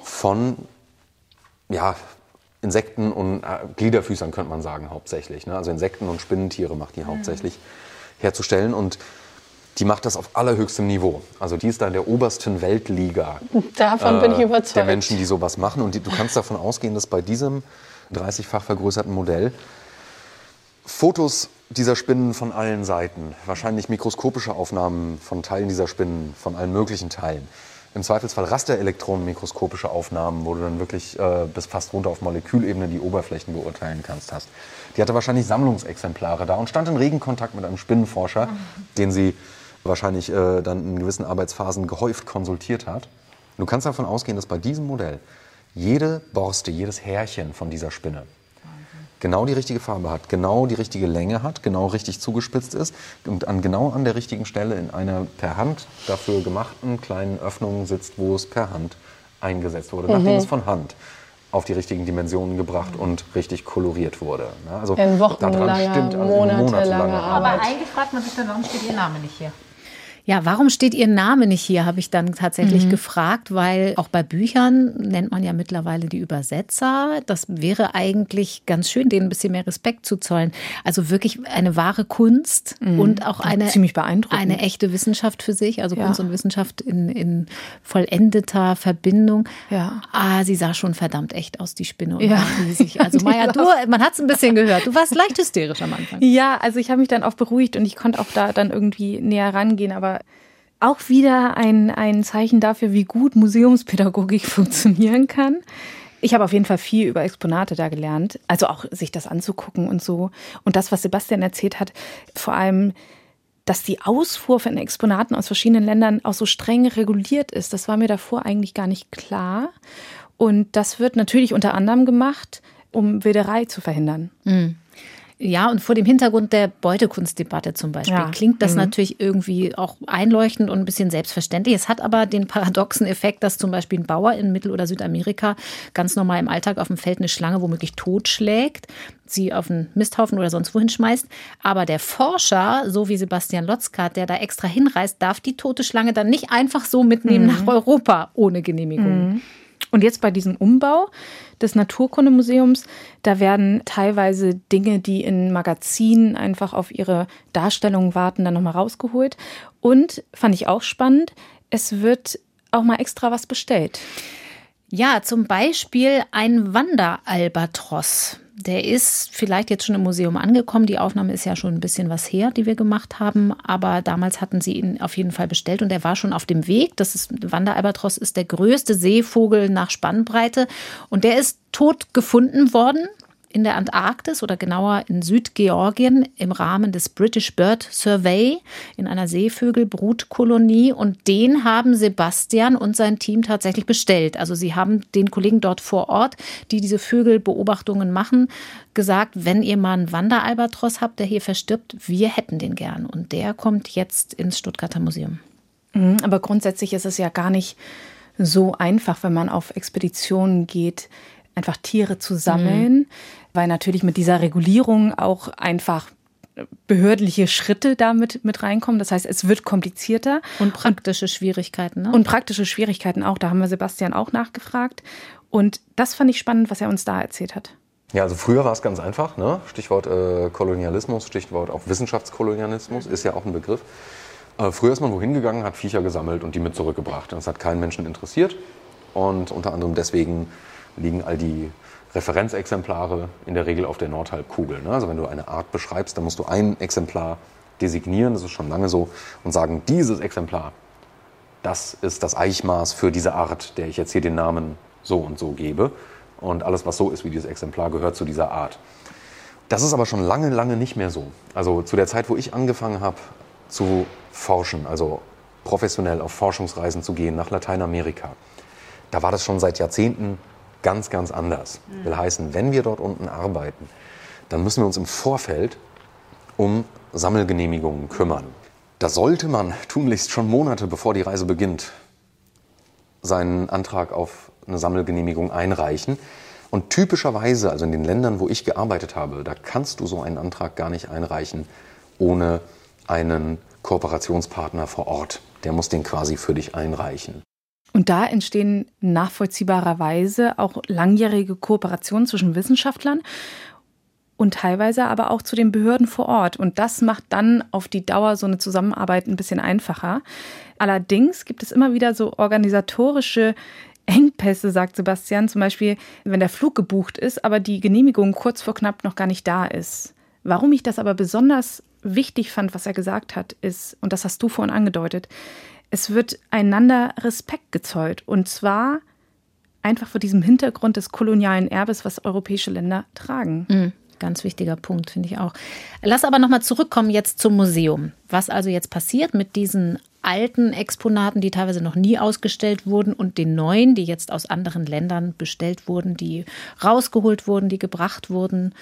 von ja, Insekten und äh, Gliederfüßern, könnte man sagen, hauptsächlich. Ne? Also Insekten und Spinnentiere macht die hauptsächlich mhm. herzustellen. Und die macht das auf allerhöchstem Niveau. Also die ist da in der obersten Weltliga. Davon äh, bin ich überzeugt. Der Menschen, die sowas machen. Und die, du kannst davon ausgehen, dass bei diesem 30-fach vergrößerten Modell Fotos dieser Spinnen von allen Seiten, wahrscheinlich mikroskopische Aufnahmen von Teilen dieser Spinnen, von allen möglichen Teilen, im Zweifelsfall Rasterelektronenmikroskopische Aufnahmen, wo du dann wirklich äh, bis fast runter auf Molekülebene die Oberflächen beurteilen kannst, hast. Die hatte wahrscheinlich Sammlungsexemplare da und stand in regen Kontakt mit einem Spinnenforscher, mhm. den sie wahrscheinlich äh, dann in gewissen Arbeitsphasen gehäuft konsultiert hat. Du kannst davon ausgehen, dass bei diesem Modell jede Borste, jedes Härchen von dieser Spinne genau die richtige Farbe hat, genau die richtige Länge hat, genau richtig zugespitzt ist und an, genau an der richtigen Stelle in einer per Hand dafür gemachten kleinen Öffnung sitzt, wo es per Hand eingesetzt wurde, mhm. nachdem es von Hand auf die richtigen Dimensionen gebracht und richtig koloriert wurde. Also in wochenlanger, stimmt, also monatelanger Arbeit. Aber eigentlich fragt man sich dann, warum steht Ihr Name nicht hier? Ja, warum steht Ihr Name nicht hier, habe ich dann tatsächlich mhm. gefragt, weil auch bei Büchern nennt man ja mittlerweile die Übersetzer. Das wäre eigentlich ganz schön, denen ein bisschen mehr Respekt zu zollen. Also wirklich eine wahre Kunst mhm. und auch eine, ziemlich beeindruckend. eine echte Wissenschaft für sich, also ja. Kunst und Wissenschaft in, in vollendeter Verbindung. Ja. Ah, sie sah schon verdammt echt aus, die Spinne. Und ja. riesig. Also Maja, du, man hat es ein bisschen gehört. Du warst leicht hysterisch am Anfang. Ja, also ich habe mich dann auch beruhigt und ich konnte auch da dann irgendwie näher rangehen, aber auch wieder ein, ein Zeichen dafür, wie gut Museumspädagogik funktionieren kann. Ich habe auf jeden Fall viel über Exponate da gelernt, also auch sich das anzugucken und so. Und das, was Sebastian erzählt hat, vor allem, dass die Ausfuhr von Exponaten aus verschiedenen Ländern auch so streng reguliert ist, das war mir davor eigentlich gar nicht klar. Und das wird natürlich unter anderem gemacht, um Wilderei zu verhindern. Mhm. Ja, und vor dem Hintergrund der Beutekunstdebatte zum Beispiel ja. klingt das mhm. natürlich irgendwie auch einleuchtend und ein bisschen selbstverständlich. Es hat aber den paradoxen Effekt, dass zum Beispiel ein Bauer in Mittel- oder Südamerika ganz normal im Alltag auf dem Feld eine Schlange womöglich totschlägt, sie auf einen Misthaufen oder sonst wohin schmeißt. Aber der Forscher, so wie Sebastian Lotzka, der da extra hinreist, darf die tote Schlange dann nicht einfach so mitnehmen mhm. nach Europa ohne Genehmigung. Mhm. Und jetzt bei diesem Umbau des Naturkundemuseums, da werden teilweise Dinge, die in Magazinen einfach auf ihre Darstellung warten, dann nochmal rausgeholt. Und fand ich auch spannend, es wird auch mal extra was bestellt. Ja, zum Beispiel ein Wanderalbatros. Der ist vielleicht jetzt schon im Museum angekommen. Die Aufnahme ist ja schon ein bisschen was her, die wir gemacht haben. Aber damals hatten sie ihn auf jeden Fall bestellt und er war schon auf dem Weg. Das ist, Wanderalbatros ist der größte Seevogel nach Spannbreite und der ist tot gefunden worden in der Antarktis oder genauer in Südgeorgien im Rahmen des British Bird Survey in einer Seevögelbrutkolonie und den haben Sebastian und sein Team tatsächlich bestellt. Also sie haben den Kollegen dort vor Ort, die diese Vögelbeobachtungen machen, gesagt, wenn ihr mal einen Wanderalbatros habt, der hier verstirbt, wir hätten den gern und der kommt jetzt ins Stuttgarter Museum. Mhm, aber grundsätzlich ist es ja gar nicht so einfach, wenn man auf Expeditionen geht, einfach Tiere zu sammeln, mhm. Weil natürlich mit dieser Regulierung auch einfach behördliche Schritte damit mit reinkommen. Das heißt, es wird komplizierter. Und praktische Schwierigkeiten. Ne? Und praktische Schwierigkeiten auch. Da haben wir Sebastian auch nachgefragt. Und das fand ich spannend, was er uns da erzählt hat. Ja, also früher war es ganz einfach. Ne? Stichwort äh, Kolonialismus, Stichwort auch Wissenschaftskolonialismus ist ja auch ein Begriff. Äh, früher ist man wohin gegangen, hat Viecher gesammelt und die mit zurückgebracht. Das hat keinen Menschen interessiert. Und unter anderem deswegen liegen all die Referenzexemplare in der Regel auf der Nordhalbkugel. Ne? Also wenn du eine Art beschreibst, dann musst du ein Exemplar designieren, das ist schon lange so, und sagen, dieses Exemplar, das ist das Eichmaß für diese Art, der ich jetzt hier den Namen so und so gebe. Und alles, was so ist wie dieses Exemplar, gehört zu dieser Art. Das ist aber schon lange, lange nicht mehr so. Also zu der Zeit, wo ich angefangen habe zu forschen, also professionell auf Forschungsreisen zu gehen nach Lateinamerika, da war das schon seit Jahrzehnten ganz, ganz anders. Mhm. Will heißen, wenn wir dort unten arbeiten, dann müssen wir uns im Vorfeld um Sammelgenehmigungen kümmern. Da sollte man tunlichst schon Monate bevor die Reise beginnt seinen Antrag auf eine Sammelgenehmigung einreichen. Und typischerweise, also in den Ländern, wo ich gearbeitet habe, da kannst du so einen Antrag gar nicht einreichen ohne einen Kooperationspartner vor Ort. Der muss den quasi für dich einreichen. Und da entstehen nachvollziehbarerweise auch langjährige Kooperationen zwischen Wissenschaftlern und teilweise aber auch zu den Behörden vor Ort. Und das macht dann auf die Dauer so eine Zusammenarbeit ein bisschen einfacher. Allerdings gibt es immer wieder so organisatorische Engpässe, sagt Sebastian, zum Beispiel, wenn der Flug gebucht ist, aber die Genehmigung kurz vor knapp noch gar nicht da ist. Warum ich das aber besonders wichtig fand, was er gesagt hat, ist, und das hast du vorhin angedeutet, es wird einander Respekt gezollt. Und zwar einfach vor diesem Hintergrund des kolonialen Erbes, was europäische Länder tragen. Mhm. Ganz wichtiger Punkt, finde ich auch. Lass aber nochmal zurückkommen jetzt zum Museum. Was also jetzt passiert mit diesen alten Exponaten, die teilweise noch nie ausgestellt wurden, und den neuen, die jetzt aus anderen Ländern bestellt wurden, die rausgeholt wurden, die gebracht wurden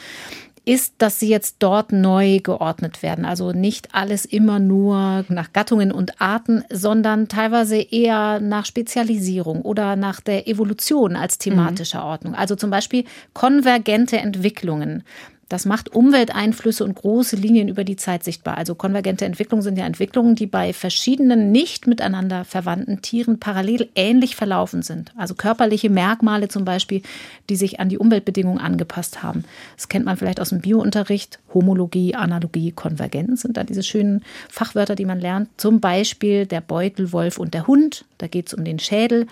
ist, dass sie jetzt dort neu geordnet werden. Also nicht alles immer nur nach Gattungen und Arten, sondern teilweise eher nach Spezialisierung oder nach der Evolution als thematischer mhm. Ordnung. Also zum Beispiel konvergente Entwicklungen. Das macht Umwelteinflüsse und große Linien über die Zeit sichtbar. Also konvergente Entwicklungen sind ja Entwicklungen, die bei verschiedenen nicht miteinander verwandten Tieren parallel ähnlich verlaufen sind. Also körperliche Merkmale zum Beispiel, die sich an die Umweltbedingungen angepasst haben. Das kennt man vielleicht aus dem Biounterricht. Homologie, Analogie, Konvergenz sind da diese schönen Fachwörter, die man lernt. Zum Beispiel der Beutelwolf und der Hund. Da geht es um den Schädel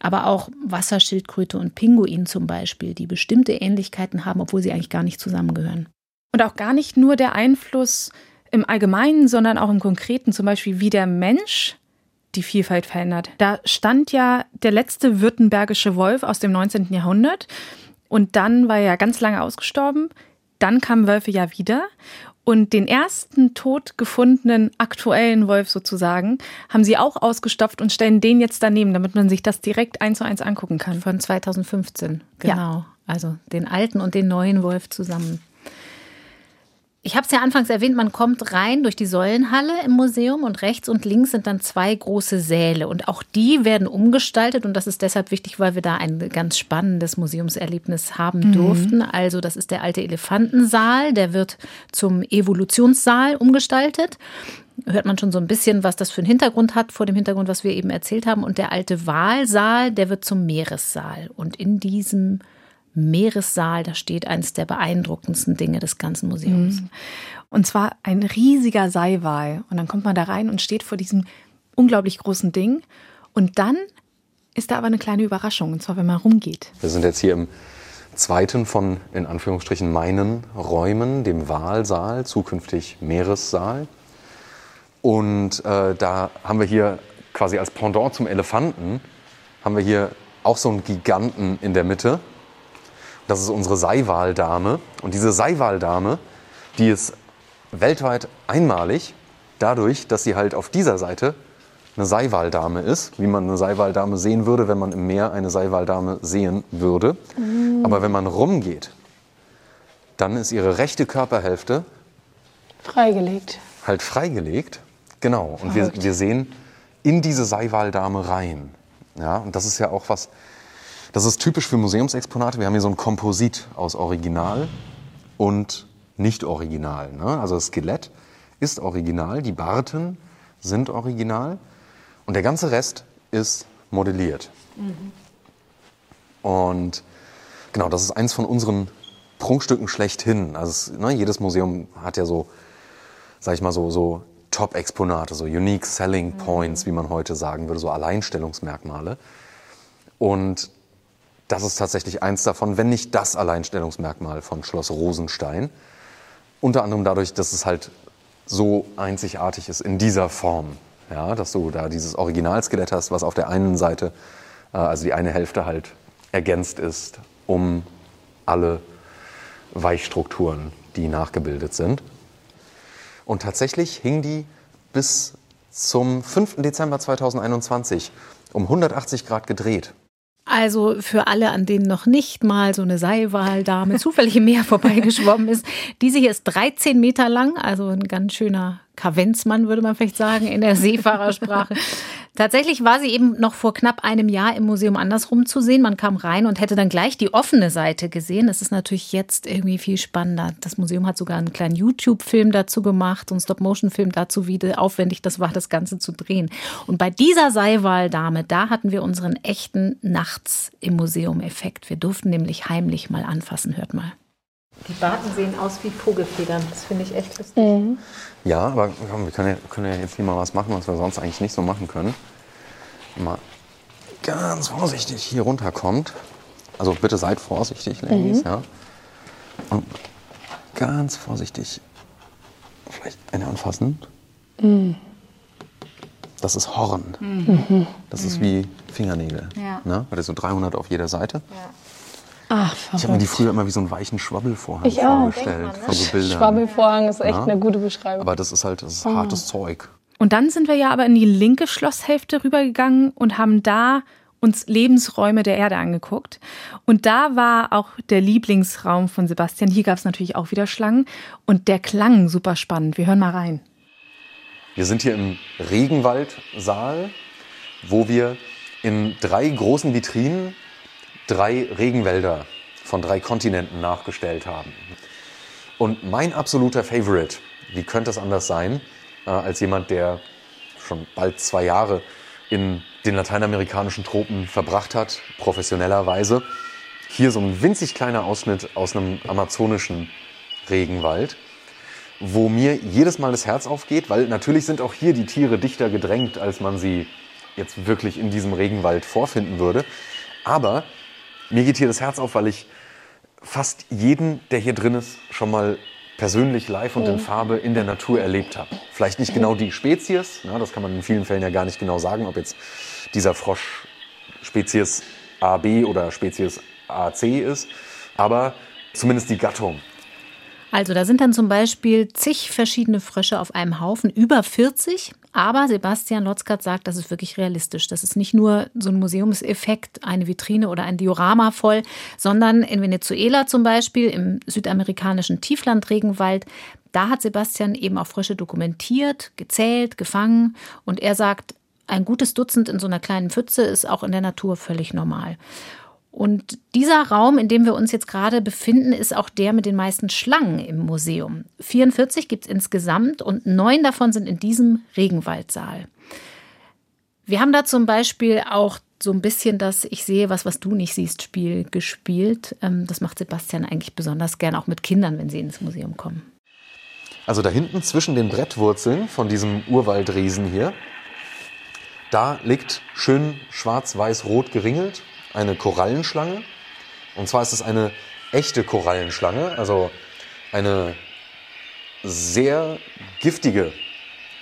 aber auch Wasserschildkröte und Pinguin zum Beispiel, die bestimmte Ähnlichkeiten haben, obwohl sie eigentlich gar nicht zusammengehören. Und auch gar nicht nur der Einfluss im Allgemeinen, sondern auch im Konkreten, zum Beispiel wie der Mensch die Vielfalt verändert. Da stand ja der letzte württembergische Wolf aus dem 19. Jahrhundert und dann war er ja ganz lange ausgestorben. Dann kamen Wölfe ja wieder und den ersten tot gefundenen aktuellen Wolf sozusagen haben sie auch ausgestopft und stellen den jetzt daneben, damit man sich das direkt eins zu eins angucken kann. Von 2015, genau. Ja. Also den alten und den neuen Wolf zusammen. Ich habe es ja anfangs erwähnt, man kommt rein durch die Säulenhalle im Museum und rechts und links sind dann zwei große Säle und auch die werden umgestaltet und das ist deshalb wichtig, weil wir da ein ganz spannendes Museumserlebnis haben mhm. durften. Also das ist der alte Elefantensaal, der wird zum Evolutionssaal umgestaltet. Hört man schon so ein bisschen, was das für einen Hintergrund hat, vor dem Hintergrund, was wir eben erzählt haben. Und der alte Wahlsaal, der wird zum Meeressaal. Und in diesem Meeressaal, da steht eines der beeindruckendsten Dinge des ganzen Museums. Mhm. Und zwar ein riesiger Seiwal. Und dann kommt man da rein und steht vor diesem unglaublich großen Ding. Und dann ist da aber eine kleine Überraschung, und zwar wenn man rumgeht. Wir sind jetzt hier im zweiten von, in Anführungsstrichen, meinen Räumen, dem Walsaal, zukünftig Meeressaal. Und äh, da haben wir hier quasi als Pendant zum Elefanten, haben wir hier auch so einen Giganten in der Mitte. Das ist unsere Seiwaldame. Und diese Seiwaldame, die ist weltweit einmalig dadurch, dass sie halt auf dieser Seite eine Seiwaldame ist, wie man eine Seiwaldame sehen würde, wenn man im Meer eine Seiwaldame sehen würde. Mhm. Aber wenn man rumgeht, dann ist ihre rechte Körperhälfte freigelegt. Halt freigelegt, genau. Und wir, wir sehen in diese Seiwaldame rein. Ja, und das ist ja auch was, das ist typisch für Museumsexponate. Wir haben hier so ein Komposit aus Original und Nicht-Original. Ne? Also das Skelett ist original, die Barten sind original und der ganze Rest ist modelliert. Mhm. Und genau, das ist eins von unseren Prunkstücken schlechthin. Also es, ne, jedes Museum hat ja so, sag ich mal so, so Top-Exponate, so Unique Selling mhm. Points, wie man heute sagen würde, so Alleinstellungsmerkmale. Und das ist tatsächlich eins davon, wenn nicht das Alleinstellungsmerkmal von Schloss Rosenstein. Unter anderem dadurch, dass es halt so einzigartig ist in dieser Form. Ja, dass du da dieses Originalskelett hast, was auf der einen Seite, äh, also die eine Hälfte halt ergänzt ist, um alle Weichstrukturen, die nachgebildet sind. Und tatsächlich hing die bis zum 5. Dezember 2021 um 180 Grad gedreht. Also für alle, an denen noch nicht mal so eine Seiwaldame zufällig im Meer vorbeigeschwommen ist. Diese hier ist 13 Meter lang, also ein ganz schöner Kavenzmann, würde man vielleicht sagen, in der Seefahrersprache. Tatsächlich war sie eben noch vor knapp einem Jahr im Museum andersrum zu sehen. Man kam rein und hätte dann gleich die offene Seite gesehen. Das ist natürlich jetzt irgendwie viel spannender. Das Museum hat sogar einen kleinen YouTube-Film dazu gemacht, einen Stop-Motion-Film dazu, wie aufwendig das war, das Ganze zu drehen. Und bei dieser Seiwaldame, da hatten wir unseren echten Nachts im Museum-Effekt. Wir durften nämlich heimlich mal anfassen. Hört mal. Die Barten sehen aus wie Vogelfedern. Das finde ich echt lustig. Mhm. Ja, aber komm, wir können ja, können ja, jetzt hier mal was machen, was wir sonst eigentlich nicht so machen können. Mal ganz vorsichtig hier runterkommt. Also bitte seid vorsichtig, Ladies. Mhm. Ja. Und ganz vorsichtig vielleicht eine anfassen. Mhm. Das ist Horn. Mhm. Das ist wie Fingernägel. Ja. Ne? Das ist so 300 auf jeder Seite. Ja. Ach, ich habe mir die früher immer wie so einen weichen Schwabbelvorhang ich vorgestellt. Auch, von so Bildern. Schwabbelvorhang ist echt ja. eine gute Beschreibung. Aber das ist halt das ist oh. hartes Zeug. Und dann sind wir ja aber in die linke Schlosshälfte rübergegangen und haben da uns Lebensräume der Erde angeguckt. Und da war auch der Lieblingsraum von Sebastian. Hier gab es natürlich auch wieder Schlangen. Und der klang super spannend. Wir hören mal rein. Wir sind hier im Regenwaldsaal, wo wir in drei großen Vitrinen drei Regenwälder von drei Kontinenten nachgestellt haben. Und mein absoluter Favorite, wie könnte es anders sein, äh, als jemand, der schon bald zwei Jahre in den lateinamerikanischen Tropen verbracht hat, professionellerweise. Hier so ein winzig kleiner Ausschnitt aus einem amazonischen Regenwald, wo mir jedes Mal das Herz aufgeht, weil natürlich sind auch hier die Tiere dichter gedrängt, als man sie jetzt wirklich in diesem Regenwald vorfinden würde. Aber mir geht hier das Herz auf, weil ich fast jeden, der hier drin ist, schon mal persönlich live und in mhm. Farbe in der Natur erlebt habe. Vielleicht nicht genau die Spezies, na, das kann man in vielen Fällen ja gar nicht genau sagen, ob jetzt dieser Frosch Spezies AB oder Spezies AC ist, aber zumindest die Gattung. Also da sind dann zum Beispiel zig verschiedene Frösche auf einem Haufen, über 40. Aber Sebastian Lotzkat sagt, das ist wirklich realistisch. Das ist nicht nur so ein Museumseffekt, eine Vitrine oder ein Diorama voll, sondern in Venezuela zum Beispiel, im südamerikanischen Tieflandregenwald, da hat Sebastian eben auch Frösche dokumentiert, gezählt, gefangen. Und er sagt, ein gutes Dutzend in so einer kleinen Pfütze ist auch in der Natur völlig normal. Und dieser Raum, in dem wir uns jetzt gerade befinden, ist auch der mit den meisten Schlangen im Museum. 44 gibt es insgesamt und neun davon sind in diesem Regenwaldsaal. Wir haben da zum Beispiel auch so ein bisschen das Ich sehe was, was du nicht siehst Spiel gespielt. Ähm, das macht Sebastian eigentlich besonders gern auch mit Kindern, wenn sie ins Museum kommen. Also da hinten zwischen den Brettwurzeln von diesem Urwaldriesen hier, da liegt schön schwarz-weiß-rot geringelt eine Korallenschlange. Und zwar ist es eine echte Korallenschlange, also eine sehr giftige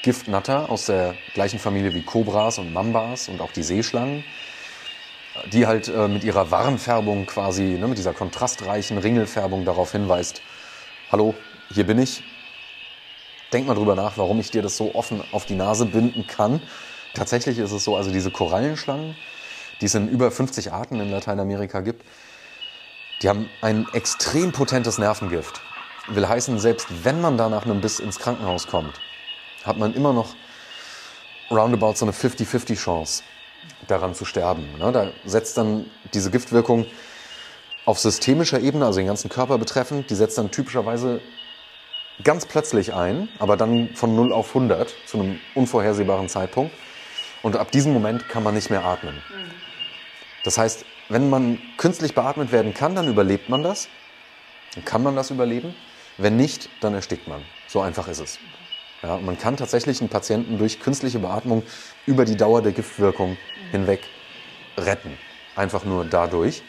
Giftnatter aus der gleichen Familie wie Kobras und Mambas und auch die Seeschlangen. die halt äh, mit ihrer Warnfärbung quasi, ne, mit dieser kontrastreichen Ringelfärbung darauf hinweist, hallo, hier bin ich. Denk mal drüber nach, warum ich dir das so offen auf die Nase binden kann. Tatsächlich ist es so, also diese Korallenschlangen, die es in über 50 Arten in Lateinamerika gibt, die haben ein extrem potentes Nervengift. Will heißen, selbst wenn man da nach einem Biss ins Krankenhaus kommt, hat man immer noch roundabout so eine 50-50 Chance, daran zu sterben. Ne? Da setzt dann diese Giftwirkung auf systemischer Ebene, also den ganzen Körper betreffend, die setzt dann typischerweise ganz plötzlich ein, aber dann von 0 auf 100 zu einem unvorhersehbaren Zeitpunkt. Und ab diesem Moment kann man nicht mehr atmen. Das heißt, wenn man künstlich beatmet werden kann, dann überlebt man das. Dann kann man das überleben. Wenn nicht, dann erstickt man. So einfach ist es. Ja, man kann tatsächlich einen Patienten durch künstliche Beatmung über die Dauer der Giftwirkung hinweg retten. Einfach nur dadurch.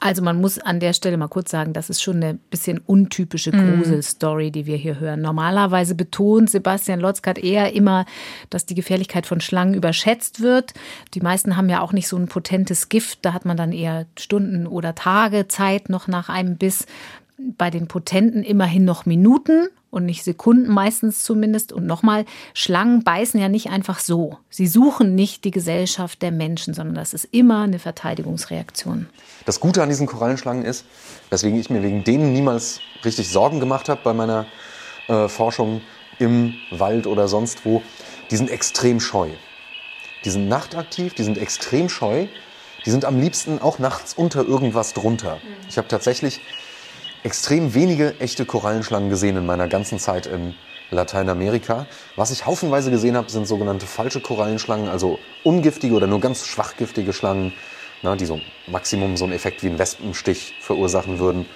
Also man muss an der Stelle mal kurz sagen, das ist schon eine bisschen untypische mhm. Gruselstory, die wir hier hören. Normalerweise betont Sebastian Lotzkat eher immer, dass die Gefährlichkeit von Schlangen überschätzt wird. Die meisten haben ja auch nicht so ein potentes Gift, da hat man dann eher Stunden oder Tage Zeit noch nach einem Biss. Bei den Potenten immerhin noch Minuten und nicht Sekunden meistens zumindest. Und nochmal, Schlangen beißen ja nicht einfach so. Sie suchen nicht die Gesellschaft der Menschen, sondern das ist immer eine Verteidigungsreaktion. Das Gute an diesen Korallenschlangen ist, weswegen ich mir wegen denen niemals richtig Sorgen gemacht habe bei meiner äh, Forschung im Wald oder sonst wo, die sind extrem scheu. Die sind nachtaktiv, die sind extrem scheu. Die sind am liebsten auch nachts unter irgendwas drunter. Ich habe tatsächlich extrem wenige echte Korallenschlangen gesehen in meiner ganzen Zeit in Lateinamerika. Was ich haufenweise gesehen habe, sind sogenannte falsche Korallenschlangen, also ungiftige oder nur ganz schwachgiftige Schlangen, na, die so Maximum so einen Effekt wie ein Wespenstich verursachen würden,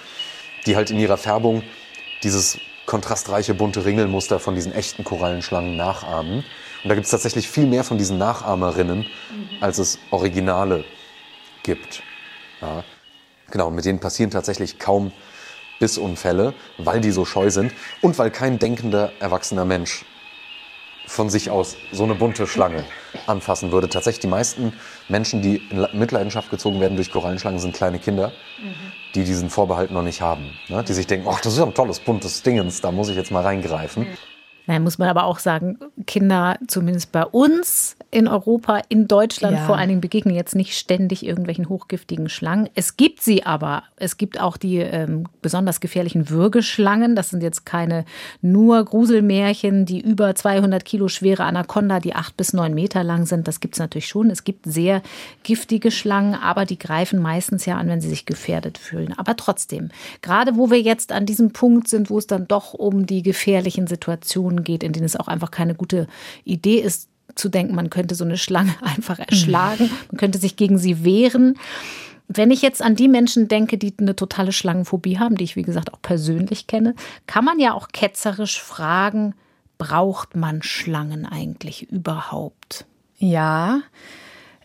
die halt in ihrer Färbung dieses kontrastreiche bunte Ringelmuster von diesen echten Korallenschlangen nachahmen. Und da gibt es tatsächlich viel mehr von diesen Nachahmerinnen, als es Originale gibt. Ja. Genau, mit denen passieren tatsächlich kaum Bissunfälle, weil die so scheu sind und weil kein denkender erwachsener Mensch von sich aus so eine bunte Schlange anfassen würde. Tatsächlich die meisten Menschen, die in Mitleidenschaft gezogen werden durch Korallenschlangen, sind kleine Kinder, die diesen Vorbehalt noch nicht haben. Ne? Die sich denken, ach, das ist ja ein tolles, buntes Dingens, da muss ich jetzt mal reingreifen. Nein, muss man aber auch sagen, Kinder, zumindest bei uns in Europa, in Deutschland ja. vor allen Dingen, begegnen jetzt nicht ständig irgendwelchen hochgiftigen Schlangen. Es gibt sie aber. Es gibt auch die ähm, besonders gefährlichen Würgeschlangen. Das sind jetzt keine nur Gruselmärchen, die über 200 Kilo schwere Anaconda, die acht bis neun Meter lang sind. Das gibt es natürlich schon. Es gibt sehr giftige Schlangen, aber die greifen meistens ja an, wenn sie sich gefährdet fühlen. Aber trotzdem, gerade wo wir jetzt an diesem Punkt sind, wo es dann doch um die gefährlichen Situationen Situationen geht, in denen es auch einfach keine gute Idee ist, zu denken, man könnte so eine Schlange einfach erschlagen, man könnte sich gegen sie wehren. Wenn ich jetzt an die Menschen denke, die eine totale Schlangenphobie haben, die ich wie gesagt auch persönlich kenne, kann man ja auch ketzerisch fragen, braucht man Schlangen eigentlich überhaupt? Ja,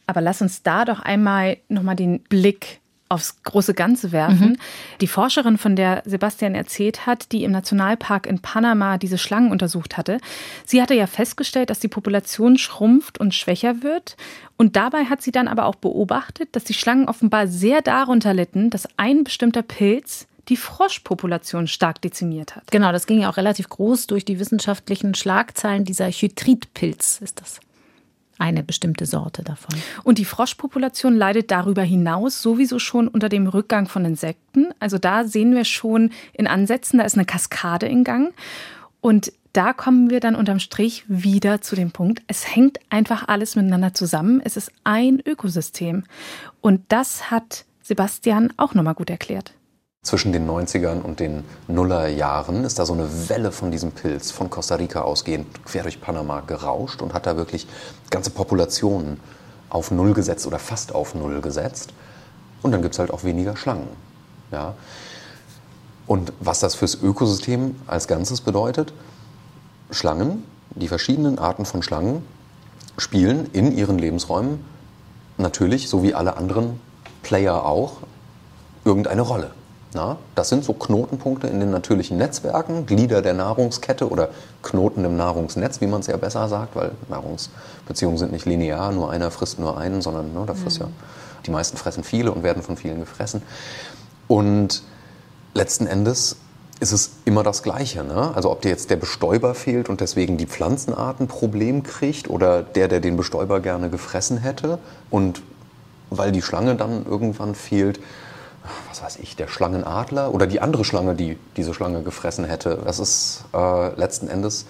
aber lass uns da doch einmal nochmal den Blick aufs große Ganze werfen. Mhm. Die Forscherin, von der Sebastian erzählt hat, die im Nationalpark in Panama diese Schlangen untersucht hatte, sie hatte ja festgestellt, dass die Population schrumpft und schwächer wird. Und dabei hat sie dann aber auch beobachtet, dass die Schlangen offenbar sehr darunter litten, dass ein bestimmter Pilz die Froschpopulation stark dezimiert hat. Genau, das ging ja auch relativ groß durch die wissenschaftlichen Schlagzeilen. Dieser Chytridpilz ist das eine bestimmte Sorte davon. Und die Froschpopulation leidet darüber hinaus sowieso schon unter dem Rückgang von Insekten. Also da sehen wir schon in Ansätzen, da ist eine Kaskade in Gang. Und da kommen wir dann unterm Strich wieder zu dem Punkt, es hängt einfach alles miteinander zusammen. Es ist ein Ökosystem. Und das hat Sebastian auch nochmal gut erklärt zwischen den 90ern und den Nullerjahren ist da so eine Welle von diesem Pilz von Costa Rica ausgehend quer durch Panama gerauscht und hat da wirklich ganze Populationen auf Null gesetzt oder fast auf Null gesetzt. Und dann gibt es halt auch weniger Schlangen. Ja. Und was das fürs Ökosystem als Ganzes bedeutet, Schlangen, die verschiedenen Arten von Schlangen, spielen in ihren Lebensräumen natürlich, so wie alle anderen Player auch, irgendeine Rolle. Na, das sind so Knotenpunkte in den natürlichen Netzwerken, Glieder der Nahrungskette oder Knoten im Nahrungsnetz, wie man es ja besser sagt, weil Nahrungsbeziehungen sind nicht linear, nur einer frisst nur einen, sondern ne, da frisst mhm. ja Die meisten fressen viele und werden von vielen gefressen. Und letzten Endes ist es immer das Gleiche. Ne? Also ob dir jetzt der Bestäuber fehlt und deswegen die Pflanzenart ein Problem kriegt oder der, der den Bestäuber gerne gefressen hätte und weil die Schlange dann irgendwann fehlt, was weiß ich, der Schlangenadler oder die andere Schlange, die diese Schlange gefressen hätte. Das ist äh, letzten Endes,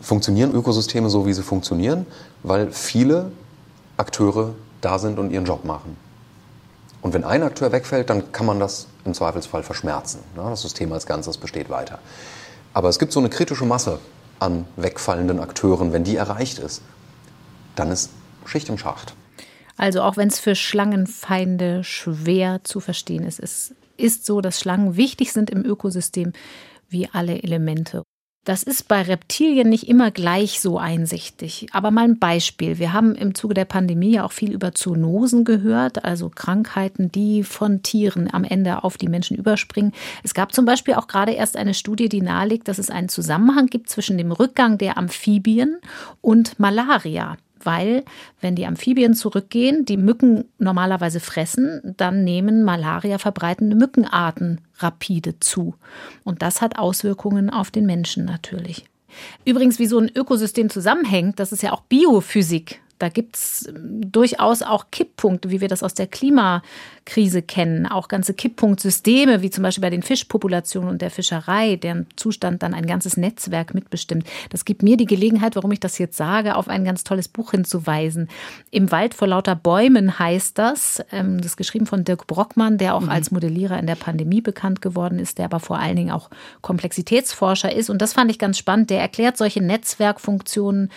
funktionieren Ökosysteme so, wie sie funktionieren, weil viele Akteure da sind und ihren Job machen. Und wenn ein Akteur wegfällt, dann kann man das im Zweifelsfall verschmerzen. Ne? Das System als Ganzes besteht weiter. Aber es gibt so eine kritische Masse an wegfallenden Akteuren. Wenn die erreicht ist, dann ist Schicht im Schacht. Also auch wenn es für Schlangenfeinde schwer zu verstehen ist, es ist so, dass Schlangen wichtig sind im Ökosystem wie alle Elemente. Das ist bei Reptilien nicht immer gleich so einsichtig. Aber mal ein Beispiel. Wir haben im Zuge der Pandemie ja auch viel über Zoonosen gehört, also Krankheiten, die von Tieren am Ende auf die Menschen überspringen. Es gab zum Beispiel auch gerade erst eine Studie, die nahelegt, dass es einen Zusammenhang gibt zwischen dem Rückgang der Amphibien und Malaria weil wenn die Amphibien zurückgehen, die Mücken normalerweise fressen, dann nehmen Malaria verbreitende Mückenarten rapide zu. Und das hat Auswirkungen auf den Menschen natürlich. Übrigens, wie so ein Ökosystem zusammenhängt, das ist ja auch Biophysik. Da gibt es ähm, durchaus auch Kipppunkte, wie wir das aus der Klimakrise kennen. Auch ganze Kipppunktsysteme, wie zum Beispiel bei den Fischpopulationen und der Fischerei, deren Zustand dann ein ganzes Netzwerk mitbestimmt. Das gibt mir die Gelegenheit, warum ich das jetzt sage, auf ein ganz tolles Buch hinzuweisen. Im Wald vor lauter Bäumen heißt das. Ähm, das ist geschrieben von Dirk Brockmann, der auch mhm. als Modellierer in der Pandemie bekannt geworden ist, der aber vor allen Dingen auch Komplexitätsforscher ist. Und das fand ich ganz spannend. Der erklärt solche Netzwerkfunktionen